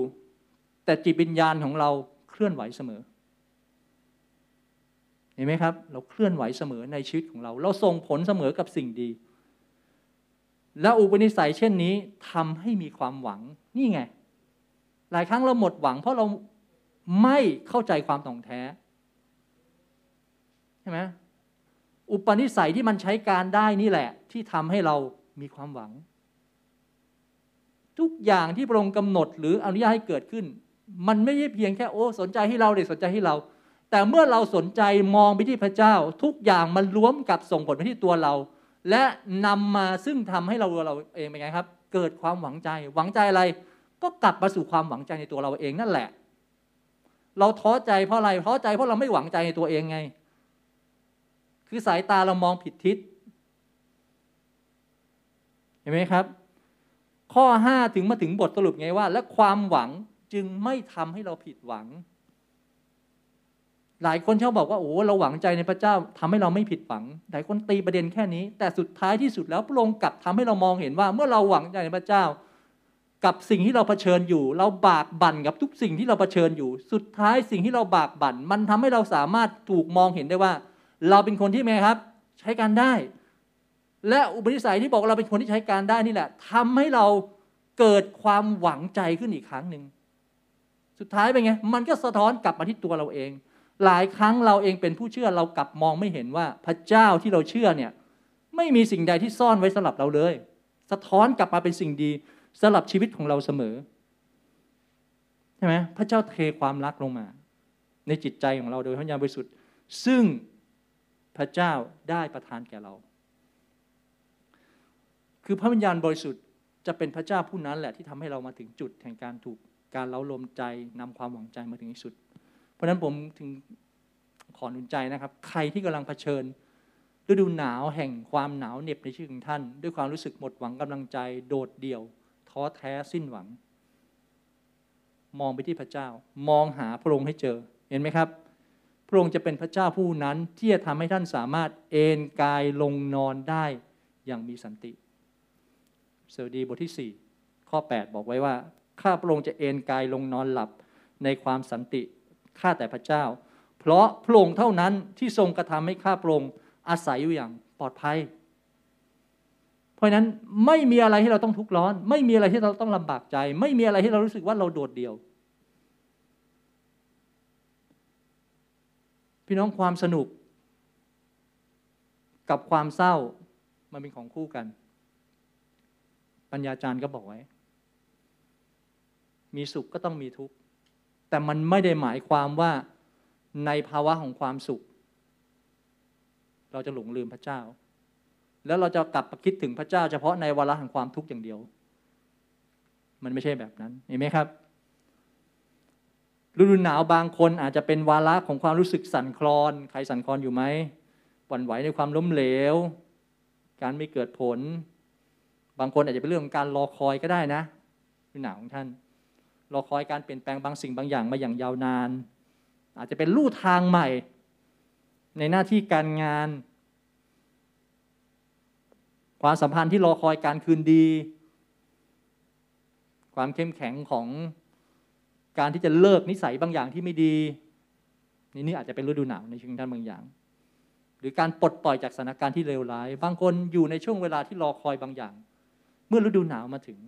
แต่จิตวิญญาณของเราเคลื่อนไหวเสมอ เห็นไหมครับ เราเคลื่อนไหวเสมอในชีวิตของเรา เราส่งผลเสมอกับสิ่งดี แล้วอุปนิสัยเช่นนี้ทำให้มีความหวังนี่ไง หลายครั้งเราหมดหวัง เพราะเราไม่เข้าใจความต่องแท้ใช่ไหมอุปนิสัยที่มันใช้การได้นี่แหละ ที่ทำให้เรามีความหวัง ทุกอย่างที่พระองค์กำหนดหรืออนุญาตให้เกิดขึ้น มันไม่ใช่เพียงแค่โอ้สนใจให้เราเด็กสนใจให้เรา แต่เมื่อเราสนใจมองไปที่พระเจ้า ทุกอย่างมันรวมกับส่งผลไปที่ตัวเรา และนำมาซึ่งทำให้เราเราเองเป็นไงครับ เกิดความหวังใจ หวังใจอะไร ก็กลับมาสู่ความหวังใจในตัวเราเองนั่นแหละ เราท้อใจเพราะอะไรท้อใจเพราะเราไม่หวังใจในตัวเองไง คือสายตาเรามองผิดทิศเห็นไหมครับ ข้อห้าถึงมาถึงบทสรุปไงว่า และความหวัง จึงไม่ทำให้เราผิดหวัง หลายคนชอบบอกว่าโอ้เราหวังใจในพระเจ้าทำให้เราไม่ผิดหวัง หลายคนตีประเด็นแค่นี้ แต่สุดท้ายที่สุดแล้วพระองค์กลับทำให้เรามองเห็นว่า เมื่อเราหวังใจในพระเจ้า กับสิ่งที่เราเผชิญอยู่ เราบากบั่นกับทุกสิ่งที่เราเผชิญอยู่ สุดท้ายสิ่งที่เราบากบั่น มันทำให้เราสามารถถูกมองเห็นได้ว่า เราเป็นคนที่ไงครับ ใช้การได้ และอุปนิสัยที่บอกเราเป็นคนที่ใช้การได้นี่แหละทำให้เราเกิดความหวังใจขึ้นอีกครั้งหนึ่ง สุดท้ายเป็นไง มันก็สะท้อนกลับมาที่ตัวเราเอง หลายครั้งเราเองเป็นผู้เชื่อเรากลับมองไม่เห็นว่าพระเจ้าที่เราเชื่อเนี่ยไม่มีสิ่งใดที่ซ่อนไว้สำหรับเราเลย สะท้อนกลับมาเป็นสิ่งดีสำหรับชีวิตของเราเสมอใช่ไหมพระเจ้าเทความรักลงมา ในจิตใจของเราโดยพระญาณบริสุทธิ์ซึ่งพระเจ้าได้ประทานแก่เรา คือพระวิญญาณบริสุทธิ์จะเป็นพระเจ้าผู้นั้นแหละที่ทำให้เรามาถึงจุดแห่งการถูก การเล้าลมใจนำความหวังใจมาถึงที่สุด เพราะฉะนั้นผมถึงขอหนุนใจนะครับ ใครที่กำลังเผชิญฤดูหนาวแห่งความหนาวเหน็บในชีวิตของท่าน ด้วยความรู้สึกหมดหวังกำลังใจโดดเดี่ยว ท้อแท้สิ้นหวัง มองไปที่พระเจ้า มองหาพระองค์ให้เจอเห็นไหมครับ พระองค์จะเป็นพระเจ้าผู้นั้นที่จะทำให้ท่านสามารถเอนกายลงนอนได้อย่างมีสันติ เสดีบทที่ 4 ข้อ 8 บอกไว้ว่า ข้าพระองค์จะเอนกายลงนอนหลับในความสันติข้าแต่พระเจ้า เพราะพระองค์เท่านั้นที่ทรงกระทำให้ข้าพระองค์อาศัยอยู่อย่างปลอดภัย เพราะนั้นไม่มีอะไรที่เราต้องทุกข์ร้อน ไม่มีอะไรที่เราต้องลำบากใจ ไม่มีอะไรที่เรารู้สึกว่าเราโดดเดี่ยว พี่น้องความสนุก กับความเศร้ามันเป็นของคู่กัน ปัญญาจารย์ก็บอกไว้ มีสุขก็ต้องมีทุกข์ แต่มันไม่ได้หมายความว่าในภาวะของความสุข เราจะหลงลืมพระเจ้า แล้วเราจะกลับมาคิดถึงพระเจ้า เฉพาะในวาระแห่งความทุกข์อย่างเดียว มันไม่ใช่แบบนั้นเห็นไหมครับฤดูหนาวบางคนอาจจะเป็นวาระของความรู้สึกสั่นคลอน ใครสั่นคลอนอยู่ไหมหวั่นไหวในความล้มเหลว การไม่เกิดผล บางคนอาจจะเป็นเรื่องของการรอคอยก็ได้นะฤดูหนาวของท่าน รอคอยการเปลี่ยนแปลงบางสิ่งบางอย่างมาอย่างยาวนาน อาจจะเป็นลู่ทางใหม่ ในหน้าที่การงาน ความสัมพันธ์ที่รอคอยการคืนดี ความเข้มแข็งของการที่จะเลิกนิสัยบางอย่างที่ไม่ดี นี่นี่อาจจะเป็นฤดูหนาวในชีวิตท่านบางอย่าง หรือการปลดปล่อยจากสถานการณ์ที่เลวร้าย บางคนอยู่ในช่วงเวลาที่รอคอยบางอย่าง เมื่อฤดูหนาวมาถึง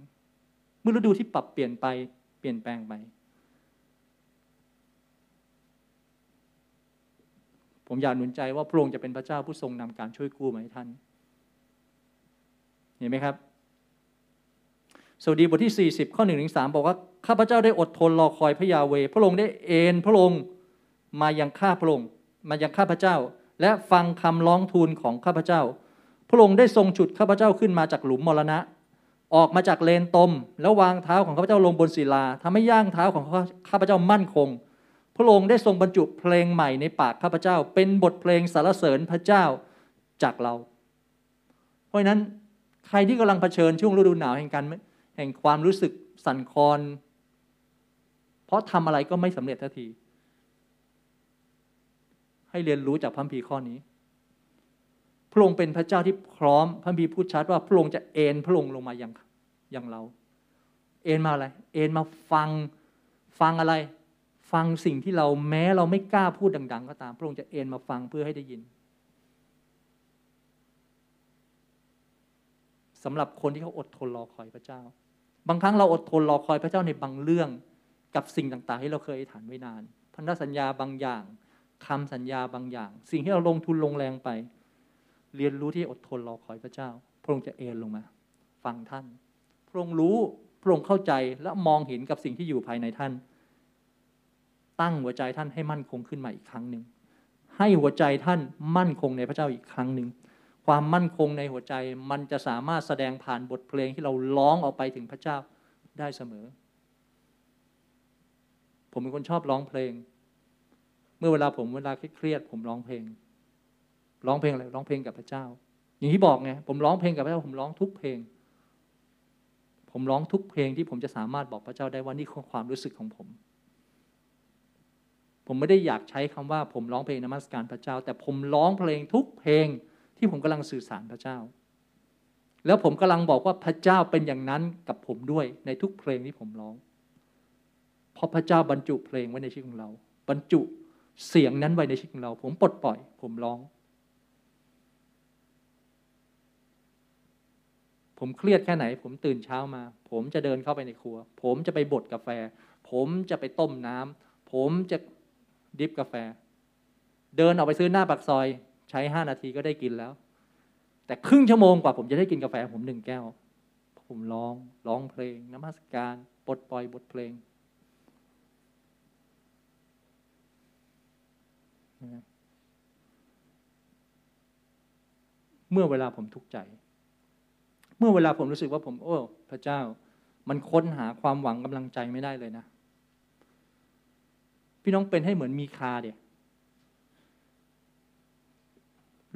เมื่อฤดูที่ปรับเปลี่ยนไป เปลี่ยนแปลงไป ผมอยากหนุนใจว่าพระองค์จะเป็นพระเจ้าผู้ทรงนำการช่วยกู้มาให้ท่าน เห็นไหมครับสวดีบทที่ 40 ข้อ1นถึงสบอกว่า ข้าพเจ้าได้อดทนรอคอยพระยาเว พระองค์ได้เอนพระองค์มายังข้าพระองค์มายังข้าพเจ้า และฟังคำร้องทูลของข้าพเจ้า พระองค์ได้ทรงฉุดข้าพเจ้าขึ้นมาจากหลุมมรณะ ออกมาจากเลนตม แล้ววางเท้าของข้าพเจ้าลงบนศิลาทำให้ย่างเท้าของข้าพเจ้ามั่นคง พระองค์ได้ทรงบรรจุเพลงใหม่ในปากข้าพเจ้า เป็นบทเพลงสรรเสริญพระเจ้าจากเรา เพราะนั้นใครที่กำลังเผชิญช่วงฤดูหนาวแห่งการแห่งความรู้สึกสั่นคลอน เพราะทำอะไรก็ไม่สำเร็จทันที ให้เรียนรู้จากพระพีข้อนี้ พระองค์เป็นพระเจ้าที่พร้อม พระพีพูดชัดว่าพระองค์จะเอ็นพระองค์ลงมาอย่างอย่างเรา เอ็นมาอะไร เอ็นมาฟังฟังอะไร ฟังสิ่งที่เราแม้เราไม่กล้าพูดดัง ๆ ก็ตาม พระองค์จะเอ็นมาฟังเพื่อให้ได้ยินสำหรับคนที่เขาอดทนรอคอยพระเจ้า บางครั้งเราอดทนรอคอยพระเจ้าในบางเรื่องกับสิ่งต่างๆที่เราเคยฐานไว้นาน พันธสัญญาบางอย่างคำสัญญาบางอย่าง สิ่งที่เราลงทุนลงแรงไป เรียนรู้ที่อดทนรอคอยพระเจ้า พระองค์จะเอนลงมา ฟังท่าน พระองค์รู้พระองค์เข้าใจและมองเห็นกับสิ่งที่อยู่ภายในท่าน ตั้งหัวใจท่านให้มั่นคงขึ้นมาอีกครั้งหนึ่งให้หัวใจท่านมั่นคงในพระเจ้าอีกครั้งหนึ่งความมั่นคงในหัวใจมันจะสามารถแสดงผ่านบทเพลงที่เราร้องออกไปถึงพระเจ้าได้เสมอ ผมเป็นคนชอบร้องเพลง เมื่อเวลาผมเวลาเครียดผมร้องเพลง ร้องเพลงอะไรร้องเพลงกับพระเจ้า อย่างที่บอกไงผมร้องเพลงกับพระเจ้าผมร้องทุกเพลง ผมร้องทุกเพลงที่ผมจะสามารถบอกพระเจ้าได้ว่านี่คือความรู้สึกของผม ผมไม่ได้อยากใช้คำว่าผมร้องเพลงนมัสการพระเจ้า แต่ผมร้องเพลงทุกเพลงที่ผมกำลังสื่อสารพระเจ้า แล้วผมกำลังบอกว่าพระเจ้าเป็นอย่างนั้นกับผมด้วยในทุกเพลงที่ผมร้อง เพราะพระเจ้าบรรจุเพลงไว้ในชีวิตของเรา บรรจุเสียงนั้นไว้ในชีวิตของเรา ผมปลดปล่อย ผมร้อง ผมเครียดแค่ไหน ผมตื่นเช้ามา ผมจะเดินเข้าไปในครัว ผมจะไปบดกาแฟ ผมจะไปต้มน้ำผมจะดิฟกาแฟ เดินออกไปซื้อหน้าปากซอย ใช้ห้านาทีก็ได้กินแล้ว แต่ครึ่งชั่วโมงกว่าผมจะได้กินกาแฟ ผมหนึ่งแก้ว ผมร้องร้องเพลงนมัสการปลดปล่อยบทเพลงเมื่อเวลาผมทุกข์ใจ เมื่อเวลาผมรู้สึกว่าผม โอ้ พระเจ้า มันค้นหาความหวังกำลังใจไม่ได้เลยนะ พี่น้องเป็นให้เหมือนมีคาเดีย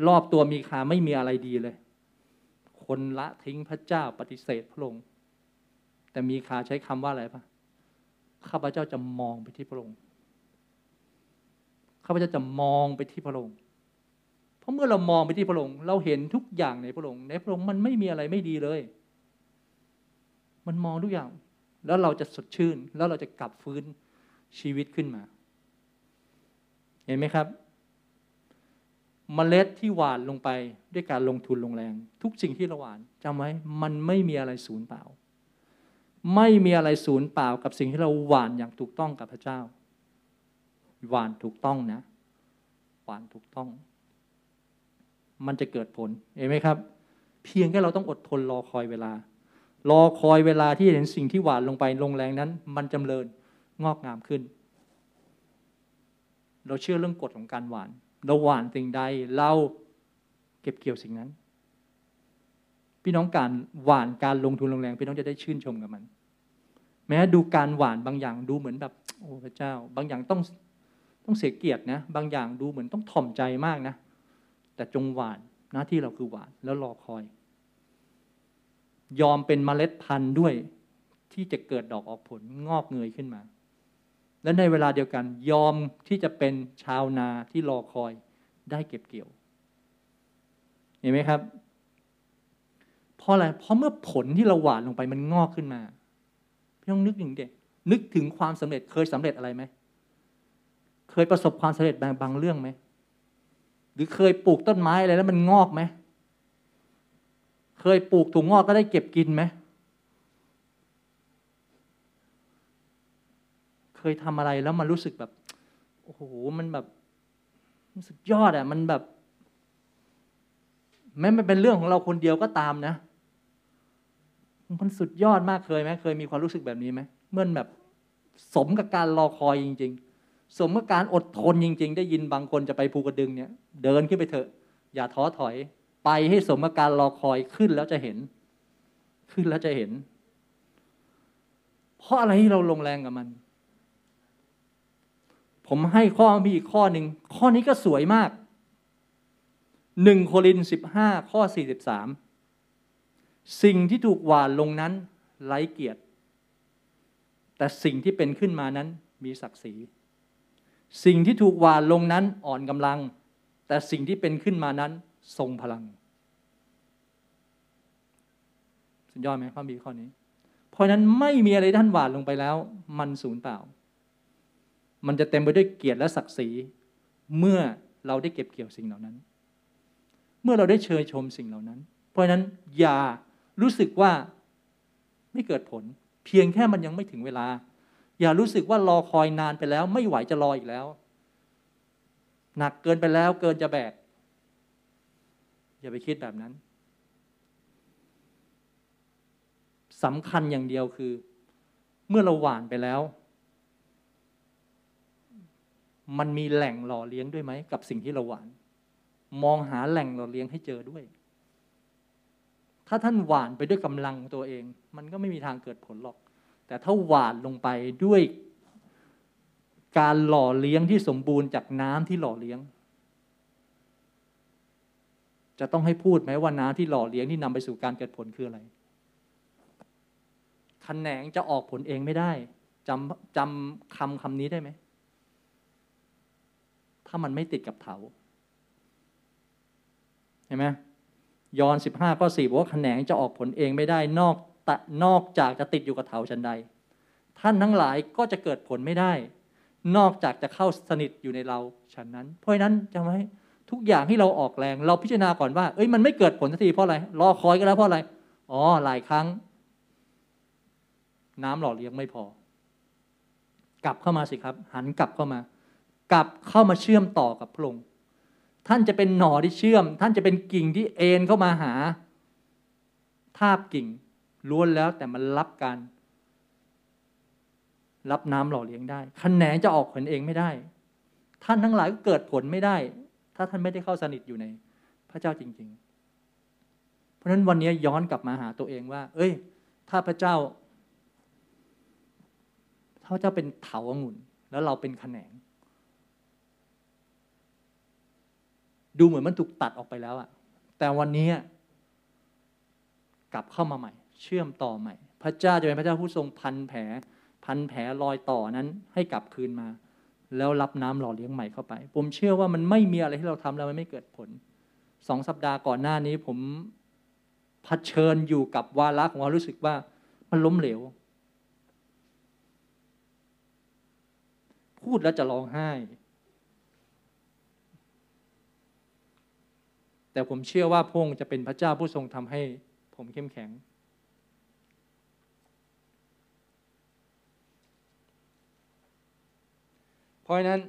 รอบตัวมีคาไม่มีอะไรดีเลย คนละทิ้งพระเจ้าปฏิเสธพระองค์แต่มีคาใช้คำว่าอะไรปะข้าพเจ้าจะมองไปที่พระองค์ข้าพเจ้าจะมองไปที่พระองค์ เพราะเมื่อเรามองไปที่พระองค์เราเห็นทุกอย่างในพระองค์ในพระองค์มันไม่มีอะไรไม่ดีเลย มันมองทุกอย่าง แล้วเราจะสดชื่น แล้วเราจะกลับฟื้นชีวิตขึ้นมา เห็นไหมครับมเมล็ดที่หวานลงไปด้วยการลงทุนลงแรง ทุกสิ่งที่เราหวานจำไว้มันไม่มีอะไรสูญเปล่า ไม่มีอะไรสูญเปล่ากับสิ่งที่เราหวานอย่างถูกต้องกับพระเจ้า หวานถูกต้องนะ หวานถูกต้อง มันจะเกิดผลเห็นไหมครับ เพียงแค่เราต้องอดทนรอคอยเวลา รอคอยเวลาที่เห็นสิ่งที่หวานลงไปลงแรงนั้น มันจำเริญงอกงามขึ้น เราเชื่อเรื่องกฎของการหวาน เราหวานสิ่งใดเราเก็บเกี่ยวสิ่งนั้น พี่น้องการหวานการลงทุนลงแรง พี่น้องจะได้ชื่นชมกับมัน แม้ดูการหวานบางอย่างดูเหมือนแบบโอ้พระเจ้า บางอย่างต้องต้องเสียเกียรตินะ บางอย่างดูเหมือนต้องถ่อมใจมากนะ แต่จงหวานหน้าที่เราคือหวานแล้วรอคอย ยอมเป็นเมล็ดพันธุ์ด้วยที่จะเกิดดอกออกผลงอกเงยขึ้นมา และในเวลาเดียวกัน ยอมที่จะเป็นชาวนาที่รอคอยได้เก็บเกี่ยว เห็นไหมครับ เพราะอะไร เพราะเมื่อผลที่เราหว่านลงไปมันงอกขึ้นมา พี่ต้องนึกถึงเด็กนึกถึงความสำเร็จเคยสำเร็จอะไรไหม เคยประสบความสำเร็จบางบางเรื่องไหม หรือเคยปลูกต้นไม้อะไรแล้วมันงอกไหม เคยปลูกถั่วงอกก็ได้เก็บกินไหม เคยทำอะไรแล้วมันรู้สึกแบบ โอ้โห มันแบบสุดยอดอะ มันแบบ แม้มันเป็นเรื่องของเราคนเดียวก็ตามนะ มันสุดยอดมากเคยไหมเคยมีความรู้สึกแบบนี้ไหมเมื่อแบบ สมกับการรอคอยจริง ๆ สมกับการอดทนจริง ๆ ได้ยินบางคนจะไปภูกระดึงเนี่ย เดินขึ้นไปเถอะ อย่าท้อถอย ไปให้สมกับการรอคอยขึ้นแล้วจะเห็น ขึ้นแล้วจะเห็น เพราะอะไรที่เราลงแรงกับมัน ผมให้ข้อมีอีกข้อหนึ่งข้อนี้ก็สวยมากหนึ่งโครินสิบห้าข้อสี่สิบสามสิ่งที่ถูกหวานลงนั้นไร้เกียรติ แต่สิ่งที่เป็นขึ้นมานั้นมีศักดิ์ศรี สิ่งที่ถูกหวานลงนั้นอ่อนกำลัง แต่สิ่งที่เป็นขึ้นมานั้นทรงพลัง สุดยอดไหมข้อมีข้อนี้ เพราะนั้นไม่มีอะไรท่านหวานลงไปแล้ว มันสูญเปล่า มันจะเต็มไปด้วยเกียรติและศักดิ์ศรี เมื่อเราได้เก็บเกี่ยวสิ่งเหล่านั้น เมื่อเราได้เชยชมสิ่งเหล่านั้น เพราะนั้นอย่ารู้สึกว่าไม่เกิดผล เพียงแค่มันยังไม่ถึงเวลา อย่ารู้สึกว่ารอคอยนานไปแล้ว ไม่ไหวจะรออีกแล้ว หนักเกินไปแล้วเกินจะแบก อย่าไปคิดแบบนั้นสำคัญอย่างเดียวคือ เมื่อเราหวานไปแล้ว มันมีแหล่งหล่อเลี้ยงด้วยไหม กับสิ่งที่เราหวาน มองหาแหล่งหล่อเลี้ยงให้เจอด้วย ถ้าท่านหวานไปด้วยกำลังตัวเอง มันก็ไม่มีทางเกิดผลหรอก แต่ถ้าหวานลงไปด้วยการหล่อเลี้ยงที่สมบูรณ์จากน้ำที่หล่อเลี้ยง จะต้องให้พูดไหมว่าน้ำที่หล่อเลี้ยงที่นำไปสู่การเกิดผลคืออะไรขนแขนงจะออกผลเองไม่ได้จำจำคำคำนี้ได้ไหม ถ้ามันไม่ติดกับเถาเห็นไหมยอนสิบห้าข้อสี่บอกว่าขนแขนงจะออกผลเองไม่ได้นอก ตะนอกจากจะติดอยู่กับเถาชันใด ท่านทั้งหลายก็จะเกิดผลไม่ได้ นอกจากจะเข้าสนิทอยู่ในเราฉันนั้น เพราะนั้นจะไหมทุกอย่างที่เราออกแรง เราพิจารณาก่อนว่า เอ้ยมันไม่เกิดผลสักทีเพราะอะไร รอคอยก็แล้วเพราะอะไร อ๋อหลายครั้ง น้ำหล่อเลี้ยงไม่พอ กลับเข้ามาสิครับ หันกลับเข้ามา กลับเข้ามาเชื่อมต่อกับพระองค์ท่านจะเป็นหน่อที่เชื่อม ท่านจะเป็นกิ่งที่เอ็นเข้ามาหา ทาบกิ่ง ล้วนแล้วแต่มันรับการรับน้ำหล่อเลี้ยงได้ขแนงจะออกผลเองไม่ได้ ท่านทั้งหลายก็เกิดผลไม่ได้ ถ้าท่านไม่ได้เข้าสนิทอยู่ในพระเจ้าจริง ๆ เพราะฉะนั้นวันนี้ย้อนกลับมาหาตัวเองว่า เอ้ย ถ้าพระเจ้าถ้าพระเจ้าเป็นเถาองุ่น แล้วเราเป็นแขนง ดูเหมือนมันถูกตัดออกไปแล้วอะแต่วันนี้กลับเข้ามาใหม่ เชื่อมต่อใหม่ พระเจ้าจะเป็นพระเจ้าผู้ทรงพันแผล พันแผลรอยต่อนั้นให้กลับคืนมา แล้วรับน้ำหล่อเลี้ยงใหม่เข้าไป ผมเชื่อว่ามันไม่มีอะไรที่เราทำแล้วมันไม่เกิดผลสองสัปดาห์ก่อนหน้านี้ผมเผชิญอยู่กับวาระของความรู้สึกว่ามันล้มเหลว พูดแล้วจะร้องไห้ แต่ผมเชื่อว่าพระองค์จะเป็นพระเจ้าผู้ทรงทำให้ผมเข้มแข็ง เพราะฉะนั้น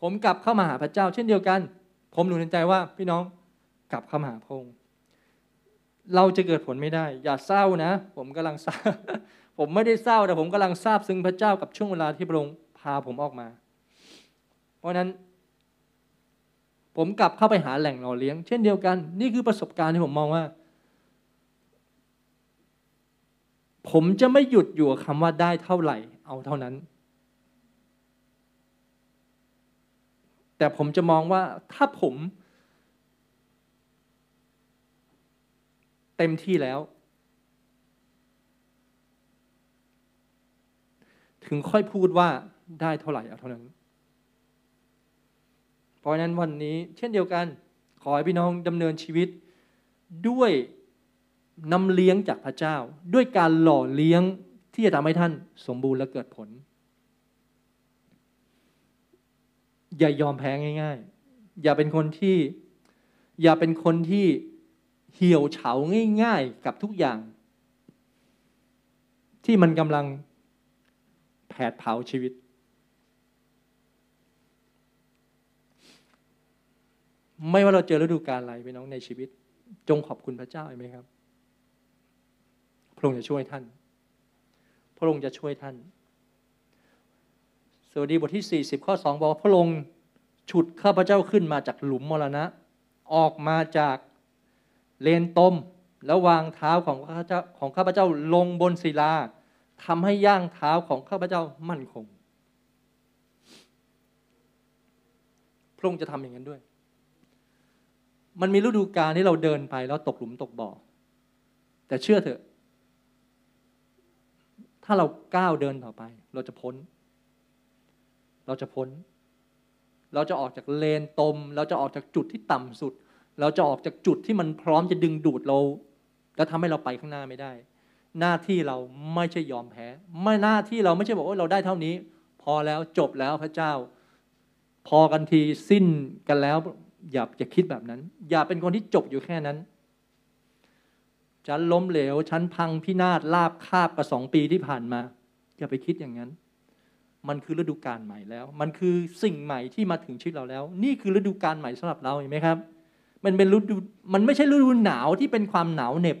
ผมกลับเข้ามาหาพระเจ้า เช่นเดียวกัน ผมหนุนใจว่าพี่น้องกลับเข้ามาหาพงค์เราจะเกิดผลไม่ได้ อย่าเศร้านะ ผมกำลังเศร้าผมไม่ได้เศร้าแต่ผมกำลังทราบซึ้งพระเจ้ากับช่วงเวลาที่พระองค์พาผมออกมา เพราะนั้น ผมกลับเข้าไปหาแหล่งหล่อเลี้ยง เช่นเดียวกัน นี่คือประสบการณ์ที่ผมมองว่า ผมจะไม่หยุดอยู่กับคำว่าได้เท่าไหร่ เอาเท่านั้น แต่ผมจะมองว่าถ้าผม เต็มที่แล้ว ถึงค่อยพูดว่าได้เท่าไหร่เอาเท่านั้น เพราะฉะนั้นวันนี้เช่นเดียวกัน ขอให้พี่น้องดำเนินชีวิตด้วยนำเลี้ยงจากพระเจ้า ด้วยการหล่อเลี้ยงที่จะทำให้ท่านสมบูรณ์และเกิดผล อย่ายอมแพ้ง่าย ๆ อย่าเป็นคนที่ อย่าเป็นคนที่เหี่ยวเฉาง่าย ๆ กับทุกอย่าง ที่มันกำลังแผดเผาชีวิต ไม่ว่าเราเจอฤดูกาลอะไรไปน้องในชีวิต จงขอบคุณพระเจ้าไหมครับ พระองค์จะช่วยท่าน พระองค์จะช่วยท่าน วัสดีบทที่ 40 ข้อ 2 บอกว่าพระองค์ฉุดข้าพเจ้าขึ้นมาจากหลุมมรณะ ออกมาจากเลนตม แล้ววางเท้าของข้าพเจ้าของข้าพเจ้าลงบนศิลาทำให้ย่างเท้าของข้าพเจ้ามั่นคง พระองค์จะทำอย่างนั้นด้วย มันมีฤดูกาลที่เราเดินไปแล้วตกหลุมตกบ่อ แต่เชื่อเถอะ ถ้าเราก้าวเดินต่อไป เราจะพ้น เราจะพ้น เราจะออกจากเลนตม เราจะออกจากจุดที่ต่ำสุด เราจะออกจากจุดที่มันพร้อมจะดึงดูดเรา แล้วทำให้เราไปข้างหน้าไม่ได้ หน้าที่เราไม่ใช่ยอมแพ้ ไม่หน้าที่เราไม่ใช่บอกว่าเราได้เท่านี้ พอแล้วจบแล้วพระเจ้า พอกันทีสิ้นกันแล้ว อย่าจะคิดแบบนั้น อย่าเป็นคนที่จบอยู่แค่นั้นฉันล้มเหลว ฉันพังพินาศลาบคาบกับสองปีที่ผ่านมา อย่าไปคิดอย่างนั้น มันคือฤดูกาลใหม่แล้ว มันคือสิ่งใหม่ที่มาถึงชีวิตเราแล้ว นี่คือฤดูกาลใหม่สำหรับเราเห็นไหมครับ มันเป็นฤดูมันไม่ใช่ฤดูหนาวที่เป็นความหนาวเหน็บ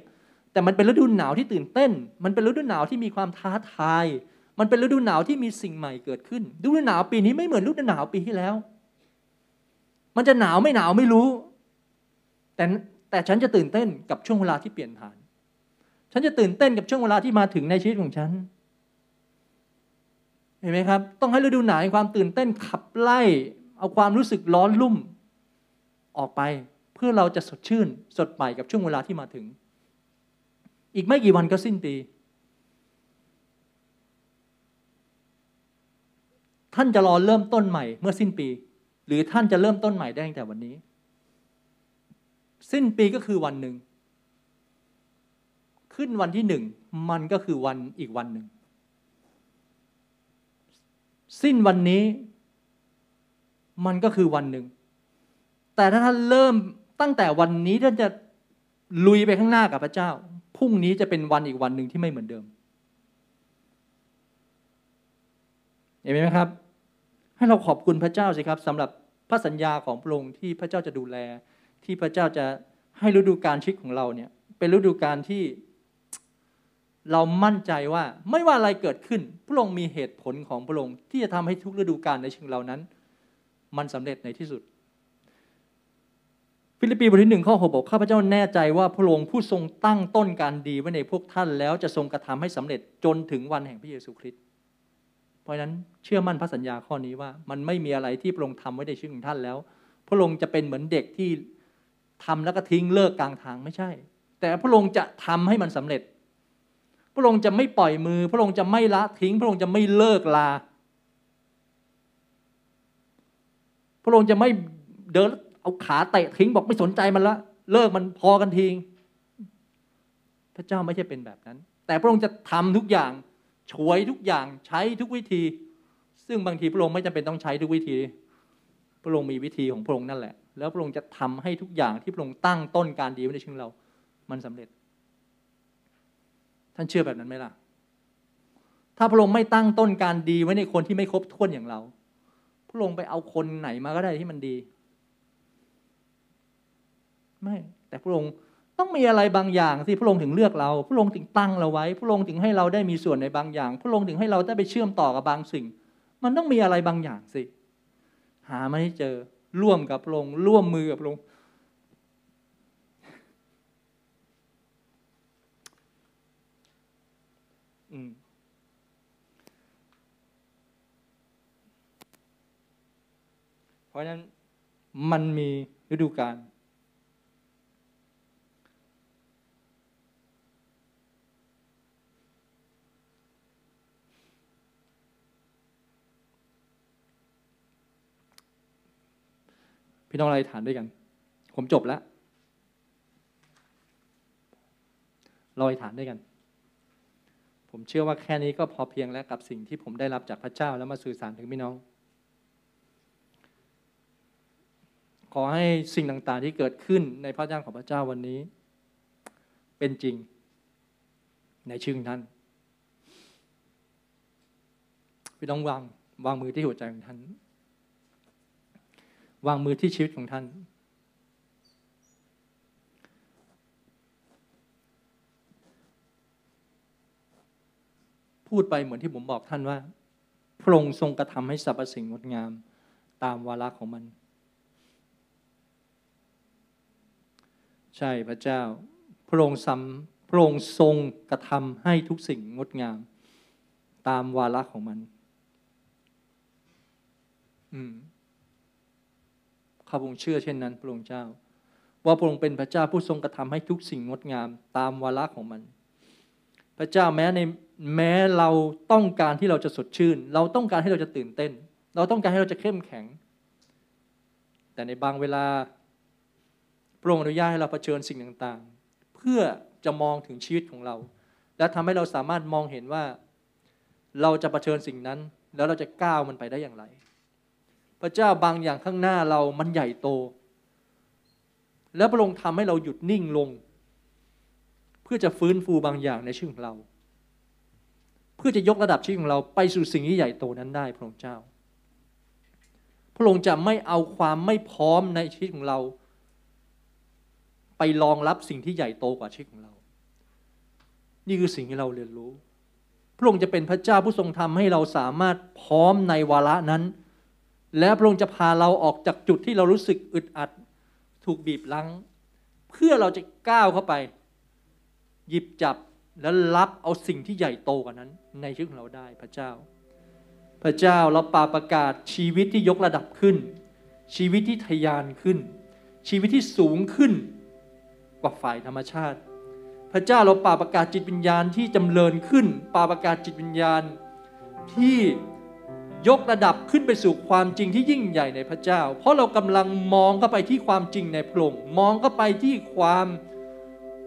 แต่มันเป็นฤดูหนาวที่ตื่นเต้น มันเป็นฤดูหนาวที่มีความท้าทาย มันเป็นฤดูหนาวที่มีสิ่งใหม่เกิดขึ้นฤดูหนาวปีนี้ไม่เหมือนฤดูหนาวปีที่แล้ว มันจะหนาวไม่หนาวไม่รู้ แต่แต่ฉันจะตื่นเต้นกับช่วงเวลาที่เปลี่ยนผ่าน ฉันจะตื่นเต้นกับช่วงเวลาที่มาถึงในชีวิตของฉัน เห็นไหมครับ ต้องให้ฤดูหนาวความตื่นเต้นขับไล่ เอาความรู้สึกร้อนลุ่มออกไป เพื่อเราจะสดชื่น สดใหม่กับช่วงเวลาที่มาถึง อีกไม่กี่วันก็สิ้นปี ท่านจะรอเริ่มต้นใหม่เมื่อสิ้นปี หรือท่านจะเริ่มต้นใหม่ได้ตั้งแต่วันนี้ สิ้นปีก็คือวันหนึ่งขึ้นวันที่หนึ่งมันก็คือวันอีกวันหนึ่ง สิ้นวันนี้ มันก็คือวันหนึ่ง แต่ถ้าท่านเริ่มตั้งแต่วันนี้ท่านจะลุยไปข้างหน้ากับพระเจ้า พรุ่งนี้จะเป็นวันอีกวันหนึ่งที่ไม่เหมือนเดิม เห็นไหมครับ ให้เราขอบคุณพระเจ้าสิครับสำหรับพระสัญญาของพระองค์ที่พระเจ้าจะดูแล ที่พระเจ้าจะให้ฤดูกาลชีวิตของเราเนี่ย เป็นฤดูกาลที่ เรามั่นใจว่าไม่ว่าอะไรเกิดขึ้น พระองค์มีเหตุผลของพระองค์ที่จะทำให้ทุกฤดูกาลในชีวิตเรานั้น มันสำเร็จในที่สุด ฟิลิปปีบทที่หนึ่งข้อหกบอกข้าพเจ้าแน่ใจว่าพระองค์ผู้ทรงตั้งต้นการดีไว้ในพวกท่านแล้วจะทรงกระทำให้สำเร็จจนถึงวันแห่งพระเยซูคริสต์เพราะฉะนั้นเชื่อมั่นพระสัญญาข้อนี้ว่า มันไม่มีอะไรที่พระองค์ทำไว้ในชีวิตของท่านแล้ว พระองค์จะเป็นเหมือนเด็กที่ทำแล้วก็ทิ้งเลิกกลางทางไม่ใช่ แต่พระองค์จะทำให้มันสำเร็จ พระองค์จะไม่ปล่อยมือ พระองค์จะไม่ละทิ้ง พระองค์จะไม่เลิกลา พระองค์จะไม่เดินเอาขาเตะทิ้งบอกไม่สนใจมันละ เลิกมันพอกันทิ้งพระเจ้าไม่ใช่เป็นแบบนั้น แต่พระองค์จะทำทุกอย่างช่วยทุกอย่างใช้ทุกวิธี ซึ่งบางทีพระองค์ไม่จำเป็นต้องใช้ทุกวิธี พระองค์มีวิธีของพระองค์นั่นแหละ แล้วพระองค์จะทำให้ทุกอย่างที่พระองค์ตั้งต้นการดีไว้ในชีวิตเรา มันสำเร็จ ท่านเชื่อแบบนั้นไหมล่ะ ถ้าพระองค์ไม่ตั้งต้นการดีไว้ในคนที่ไม่ครบถ้วนอย่างเรา พระองค์ไปเอาคนไหนมาก็ได้ที่มันดี ไม่ แต่พระองค์ต้องมีอะไรบางอย่างสิพระองค์ถึงเลือกเรา พระองค์ถึงตั้งเราไว้ พระองค์ถึงให้เราได้มีส่วนในบางอย่าง พระองค์ถึงให้เราได้ไปเชื่อมต่อกับบางสิ่ง มันต้องมีอะไรบางอย่างสิ หาไม่เจอร่วมกับพระองค์ร่วมมือกับพระองค์ เพ ราะฉะนั้นมันมีฤดูกาลพี่น้องอะไรฐานด้วยกัน ผมจบแล้วเราอธิฐานด้วยกัน ผมเชื่อว่าแค่นี้ก็พอเพียงแล้วกับสิ่งที่ผมได้รับจากพระเจ้าแล้วมาสื่อสารถึงพี่น้อง ข อให้สิ่งต่างๆที่เกิดขึ้นในพระเจ้าของพระเจ้าวันนี้ เป็นจริง ในชื่อท่านพี่น้องวางวางมือที่หัวใจของท่าน วางมือที่ชีวิตของท่าน พูดไปเหมือนที่ผมบอกท่านว่า พระองค์ทรงกระทำให้สรรพสิ่งงดงามตามวาระของมัน ใช่พระเจ้า พระองค์ซ้ำพระองค์ทรงกระทำให้ทุกสิ่งงดงาม ตามวาระของมัน อืมข้าพงเชื่อเช่นนั้น พระองค์เจ้า ว่าพระองค์เป็นพระเจ้าผู้ทรงกระทำให้ทุกสิ่งงดงาม ตามวาระของมัน พระเจ้าแม้ในแม้เราต้องการที่เราจะสดชื่น เราต้องการให้เราจะตื่นเต้น เราต้องการให้เราจะเข้มแข็ง แต่ในบางเวลา พระองค์อนุญาตให้เราเผชิญสิ่งต่างๆ เพื่อจะมองถึงชีวิตของเรา และทำให้เราสามารถมองเห็นว่า เราจะะเผชิญสิ่งนั้น แล้วเราจะก้าวมันไปได้อย่างไร พระเจ้าบางอย่างข้างหน้าเรามันใหญ่โต แล้วพระองค์ทำให้เราหยุดนิ่งลง เพื่อจะฟื้นฟูบางอย่างในชีวิตของเรา เพื่อจะยกระดับชีวิตของเราไปสู่สิ่งที่ใหญ่โตนั้นได้พระองค์เจ้าพระองค์จะไม่เอาความไม่พร้อมในชีวิตของเรา ไปรองรับสิ่งที่ใหญ่โตกว่าชีวิตของเรา นี่คือสิ่งที่เราเรียนรู้ พระองค์จะเป็นพระเจ้าผู้ทรงทำให้เราสามารถพร้อมในวาระนั้น และพระองค์จะพาเราออกจากจุดที่เรารู้สึกอึดอัด ถูกบีบลังเพื่อเราจะก้าวเข้าไป หยิบจับและรับเอาสิ่งที่ใหญ่โตกว่านั้น ในชีวิตของเราได้พระเจ้า พระเจ้าเราปาประกาศชีวิตที่ยกระดับขึ้น ชีวิตที่ทยานขึ้น ชีวิตที่สูงขึ้น ว่าฝ่ายธรรมชาติ พระเจ้าเราปาประกาศจิตวิญญาณที่จำเริญขึ้นปาประกาศจิตวิญญาณ ที่ยกระดับขึ้นไปสู่ความจริงที่ยิ่งใหญ่ในพระเจ้า เพราะเรากำลังมองเข้าไปที่ความจริงในพระองค์มองเข้าไปที่ความ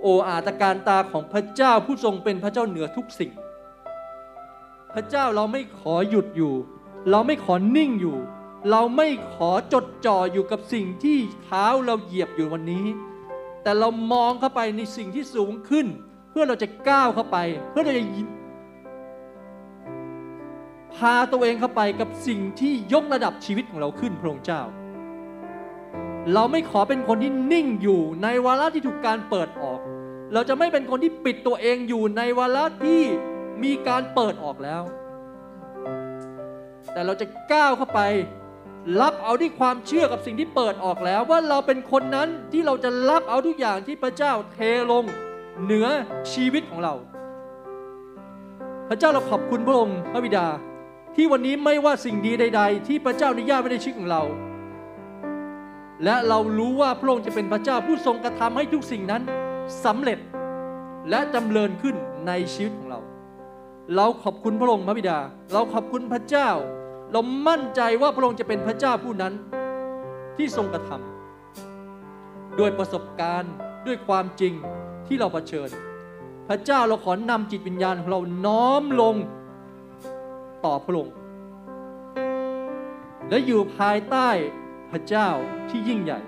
โออาตการตาของพระเจ้าผู้ทรงเป็นพระเจ้าเหนือทุกสิ่ง พระเจ้าเราไม่ขอหยุดอยู่ เราไม่ขอนิ่งอยู่ เราไม่ขอจดจ่ออยู่กับสิ่งที่เท้าเราเหยียบอยู่วันนี้ แต่เรามองเข้าไปในสิ่งที่สูงขึ้น เพื่อเราจะก้าวเข้าไป เพื่อเราจะพาตัวเองเข้าไปกับสิ่งที่ยกระดับชีวิตของเราขึ้นพระองค์เจ้า เราไม่ขอเป็นคนที่นิ่งอยู่ในวาระที่ถูกการเปิดออก เราจะไม่เป็นคนที่ปิดตัวเองอยู่ในวาระที่มีการเปิดออกแล้ว แต่เราจะก้าวเข้าไป รับเอาด้วยความเชื่อกับสิ่งที่เปิดออกแล้วว่าเราเป็นคนนั้นที่เราจะรับเอาทุกอย่างที่พระเจ้าเทลงเหนือชีวิตของเรา พระเจ้าเราขอบคุณพระองค์พระบิดา ที่วันนี้ไม่ว่าสิ่งดีใด ๆ ที่พระเจ้าอนุญาตไว้ในชีวิตของเรา และเรารู้ว่าพระองค์จะเป็นพระเจ้าผู้ทรงกระทำให้ทุกสิ่งนั้นสำเร็จและจำเริญขึ้นในชีวิตของเรา เราขอบคุณพระองค์พระบิดา เราขอบคุณพระเจ้า เรามั่นใจว่าพระองค์จะเป็นพระเจ้าผู้นั้นที่ทรงกระทำด้วยประสบการณ์ด้วยความจริงที่เราเผชิญ พระเจ้าเราขอนำจิตวิญญาณของเราน้อมลงต่อพระองค์และอยู่ภายใต้พระเจ้าที่ยิ่งใหญ่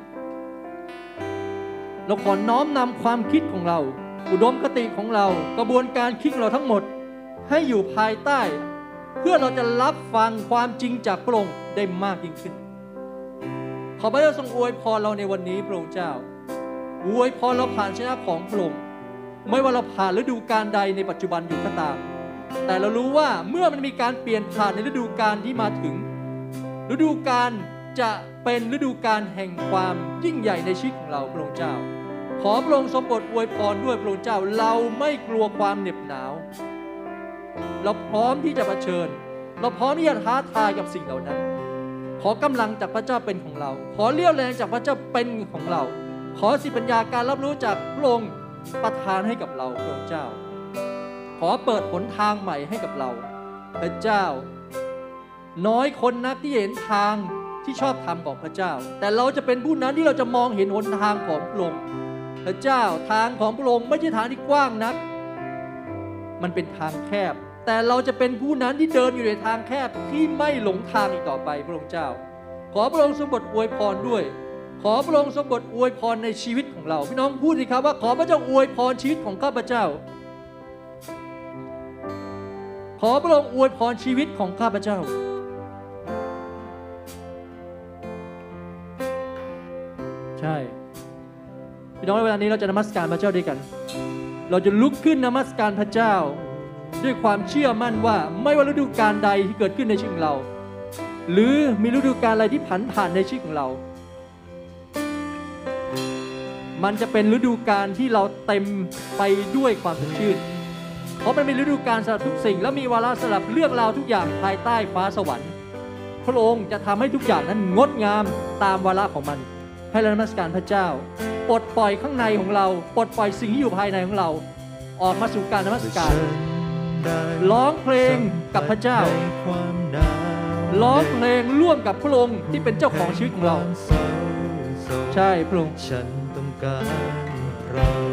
เราขอน้อมนำความคิดของเรา อุดมคติของเรากระบวนการคิดของเราทั้งหมด ให้อยู่ภายใต้ เพื่อเราจะรับฟังความจริงจากพระองค์ได้มากยิ่งขึ้น ขอพระเจ้าทรงอวยพรเราในวันนี้พระองค์เจ้า อวยพรเราผ่านชนะของพระองค์ไม่ว่าเราผ่านฤดูกาลใดในปัจจุบันอยู่ก็ตาม แต่เรารู้ว่าเมื่อมันมีการเปลี่ยนผ่านในฤดูกาลที่มาถึง ฤดูกาลจะเป็นฤดูกาลแห่งความยิ่งใหญ่ในชีวิตของเราพระองค์เจ้า ขอพระองค์ทรงโปรดอวยพรด้วยพระองค์เจ้า เราไม่กลัวความเหน็บหนาว เราพร้อมที่จะเผชิญ เราพร้อมที่จะท้าทายกับสิ่งเหล่านั้น ขอกำลังจากพระเจ้าเป็นของเรา ขอเลี้ยวแรงจากพระเจ้าเป็นของเรา ขอสิปัญญาการรับรู้จากพระองค์ประทานให้กับเราพระองค์เจ้า ขอเปิดหนทางใหม่ให้กับเรา พระเจ้า น้อยคนนักที่เห็นทางที่ชอบธรรมของพระเจ้า แต่เราจะเป็นผู้นั้นที่เราจะมองเห็นหนทางของพระองค์พระเจ้าทางของพระองค์ไม่ใช่ทางที่กว้างนัก มันเป็นทางแคบ แต่เราจะเป็นผู้นั้นที่เดินอยู่ในทางแคบที่ไม่หลงทางอีกต่อไปพระองค์เจ้า ขอพระองค์ทรงบทอวยพรด้วย ขอพระองค์ทรงบทอวยพรในชีวิตของเรา พี่น้องพูดสิครับว่าขอพระเจ้าอวยพรชีวิตของข้าพเจ้า ขอพระองค์อวยพรชีวิตของข้าพเจ้าใช่พี่น้องในเวลานี้เราจะนมัสการพระเจ้าด้วยกัน เราจะลุกขึ้นนมัสการพระเจ้า ด้วยความเชื่อมั่นว่าไม่ว่าฤดูกาลใดที่เกิดขึ้นในชีวิตของเรา หรือมีฤดูกาลอะไรที่ผันผ่านในชีวิตของเรา มันจะเป็นฤดูกาลที่เราเต็มไปด้วยความสดชื่นเพราะมันเป็นฤดูกาลสำหรับทุกสิ่ง และมีวาระสำหรับเรื่องราวทุกอย่างภายใต้ฟ้าสวรรค์พระองค์จะทำให้ทุกอย่างนั้นงดงามตามวาระของมัน ให้เรานมัสการพระเจ้า ปลดปล่อยข้างในของเรา ปลดปล่อยสิ่งที่อยู่ภายในของเรา ออกมาสู่การนมัสการร้องเพลงกับพระเจ้าร้องเพลงร่วมกับพระองค์ที่เป็นเจ้าของชีวิตของเรา ใช่พระองค์ฉันต้องการพระ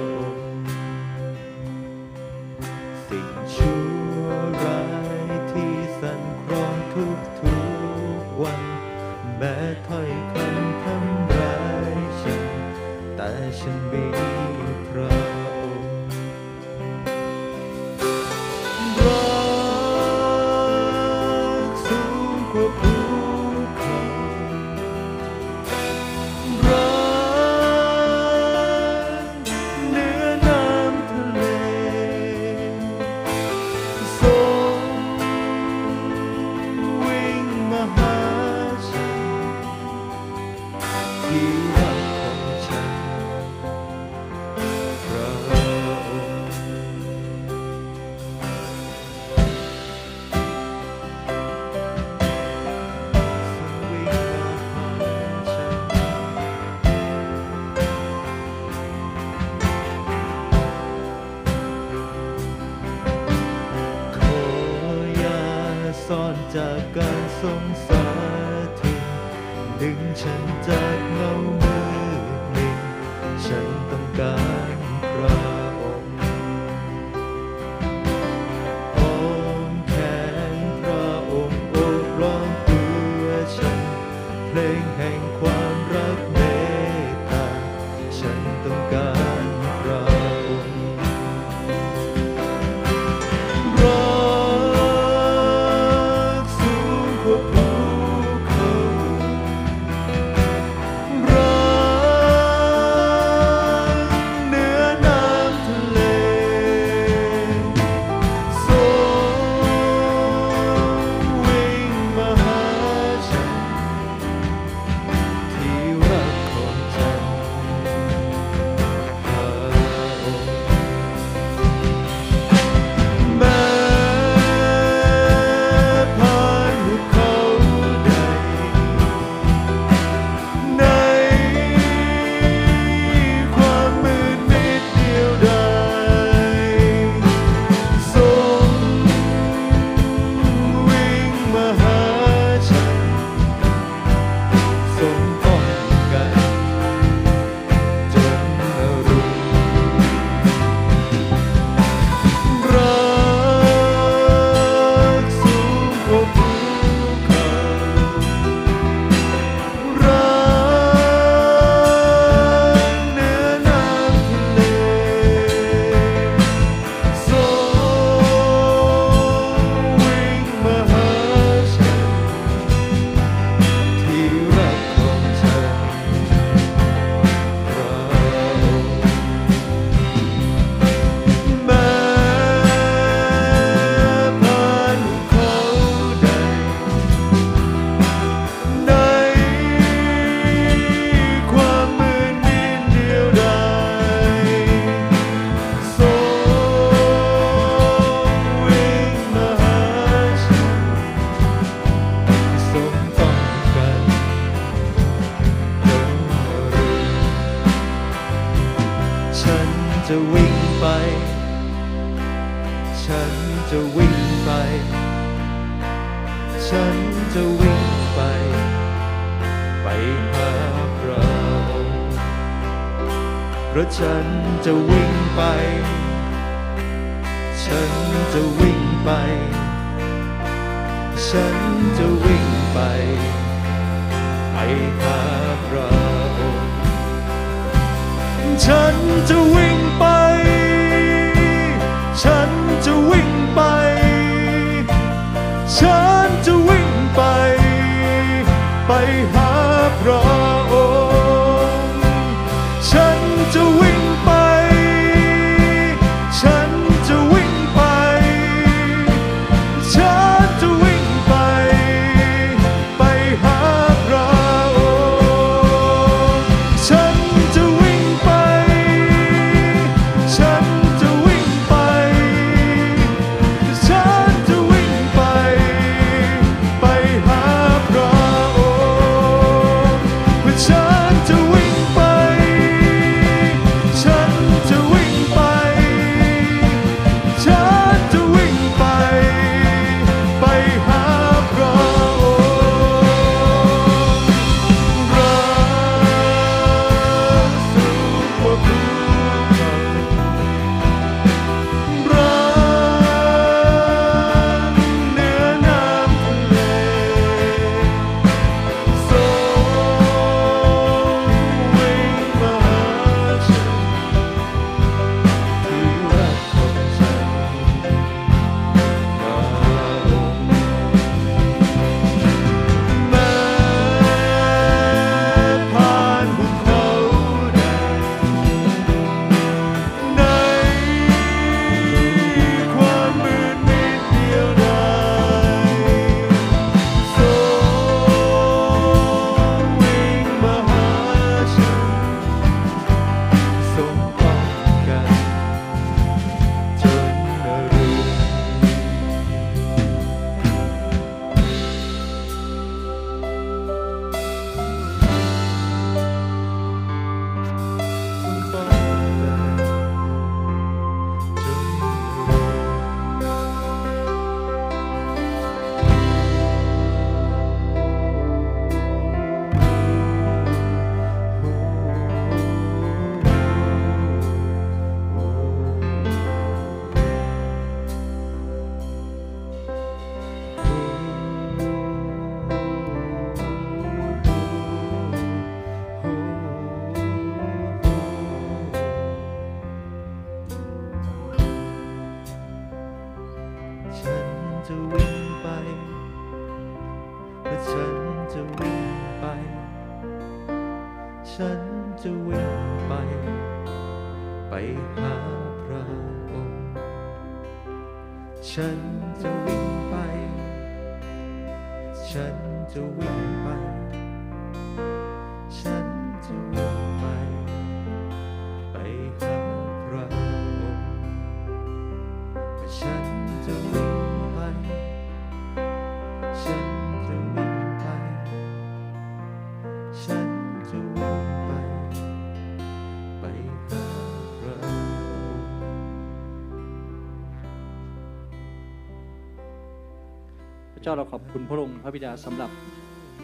จ้าเราขอบคุณพระองค์พระบิดาสำหรับ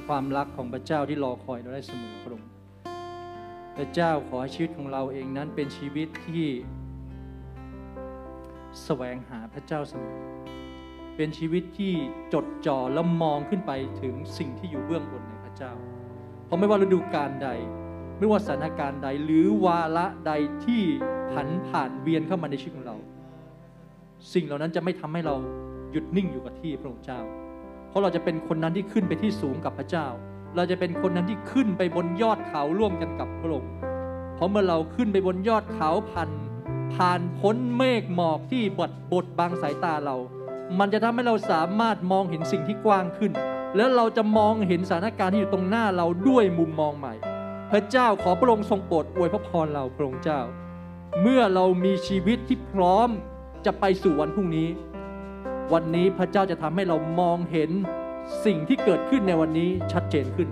ความรักของพระเจ้าที่รอคอยเราได้เสมอพระองค์พระเจ้าขอให้ชีวิตของเราเองนั้นเป็นชีวิตที่แสวงหาพระเจ้าเสมอ เป็นชีวิตที่จดจ่อและมองขึ้นไปถึงสิ่งที่อยู่เบื้องบนในพระเจ้า เพราะไม่ว่าฤดูกาลใด ไม่ว่าสถานการณ์ใดหรือวาระใดที่ผันผ่านเวียนเข้ามาในชีวิตของเรา สิ่งเหล่านั้นจะไม่ทำให้เราหยุดนิ่งอยู่กับที่พระองค์เจ้า ราะเราจะเป็นคนนั้นที่ขึ้นไปที่สูงกับพระเจ้า เราจะเป็นคนนั้นที่ขึ้นไปบนยอดเขาร่วมกันกับพระองค์เพราะเมื่อเราขึ้นไปบนยอดเขาผ่านผ่านพ้นเมฆหมอกที่บดบดบังสายตาเรา มันจะทำให้เราสามารถมองเห็นสิ่งที่กว้างขึ้น แล้วเราจะมองเห็นสถานการณ์ที่อยู่ตรงหน้าเราด้วยมุมมองใหม่ พระเจ้าขอพระองค์ทรงโปรดอวยพระพรเราพระองค์เจ้า เมื่อเรามีชีวิตที่พร้อมจะไปสู่วันพรุ่งนี้ วันนี้พระเจ้าจะทำให้เรามองเห็นสิ่งที่เกิดขึ้นในวันนี้ชัดเจนขึ้น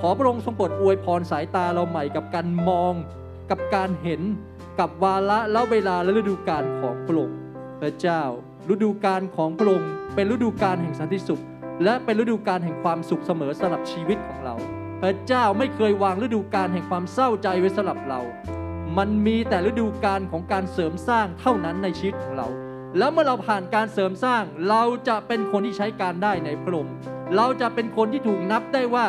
ขอพระองค์ทรงโปรดอวยพรสายตาเราใหม่กับการมอง กับการเห็นกับวาระและเวลาและฤดูกาลของพระองค์พระเจ้า ฤดูกาลของพระองค์เป็นฤดูกาลแห่งสันติสุข และเป็นฤดูกาลแห่งความสุขเสมอสำหรับชีวิตของเรา พระเจ้าไม่เคยวางฤดูกาลแห่งความเศร้าใจไว้สำหรับเรา มันมีแต่ฤดูกาลของการเสริมสร้างเท่านั้นในชีวิตของเรา แล้วเมื่อเราผ่านการเสริมสร้าง เราจะเป็นคนที่ใช้การได้ในพระองค์เราจะเป็นคนที่ถูกนับได้ว่า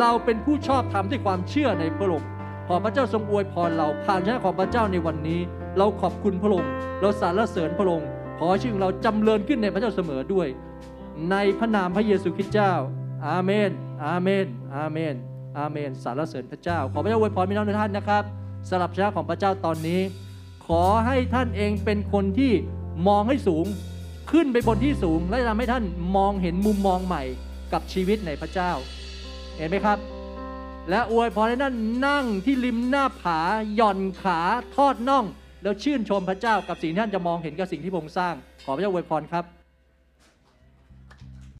เราเป็นผู้ชอบธรรมด้วยความเชื่อในพระองค์ขอพระเจ้าทรงอวยพรเราผ่านชนะของพระเจ้าในวันนี้ เราขอบคุณพระองค์เราสรรเสริญพระองค์ขอชื่อเราจำเริญขึ้นในพระเจ้าเสมอด้วย ในพระนามพระเยซูคริสต์เจ้า อาเมน อาเมน อาเมน อาเมนสรรเสริญพระเจ้า ขอพระเจ้าอวยพรพี่น้องทุกท่านนะครับสำหรับชนะของพระเจ้าตอนนี้ ขอให้ท่านเองเป็นคนที่ มองให้สูงขึ้นไปบนที่สูง และทำให้ท่านมองเห็นมุมมองใหม่กับชีวิตในพระเจ้า เห็นไหมครับ และอวยพรให้ท่านนั่งที่ริมหน้าผาหย่อนขาทอดน่อง แล้วชื่นชมพระเจ้ากับสิ่งที่ท่านจะมองเห็นกับสิ่งที่พระองค์สร้าง ขอพระเจ้าอวยพรครับ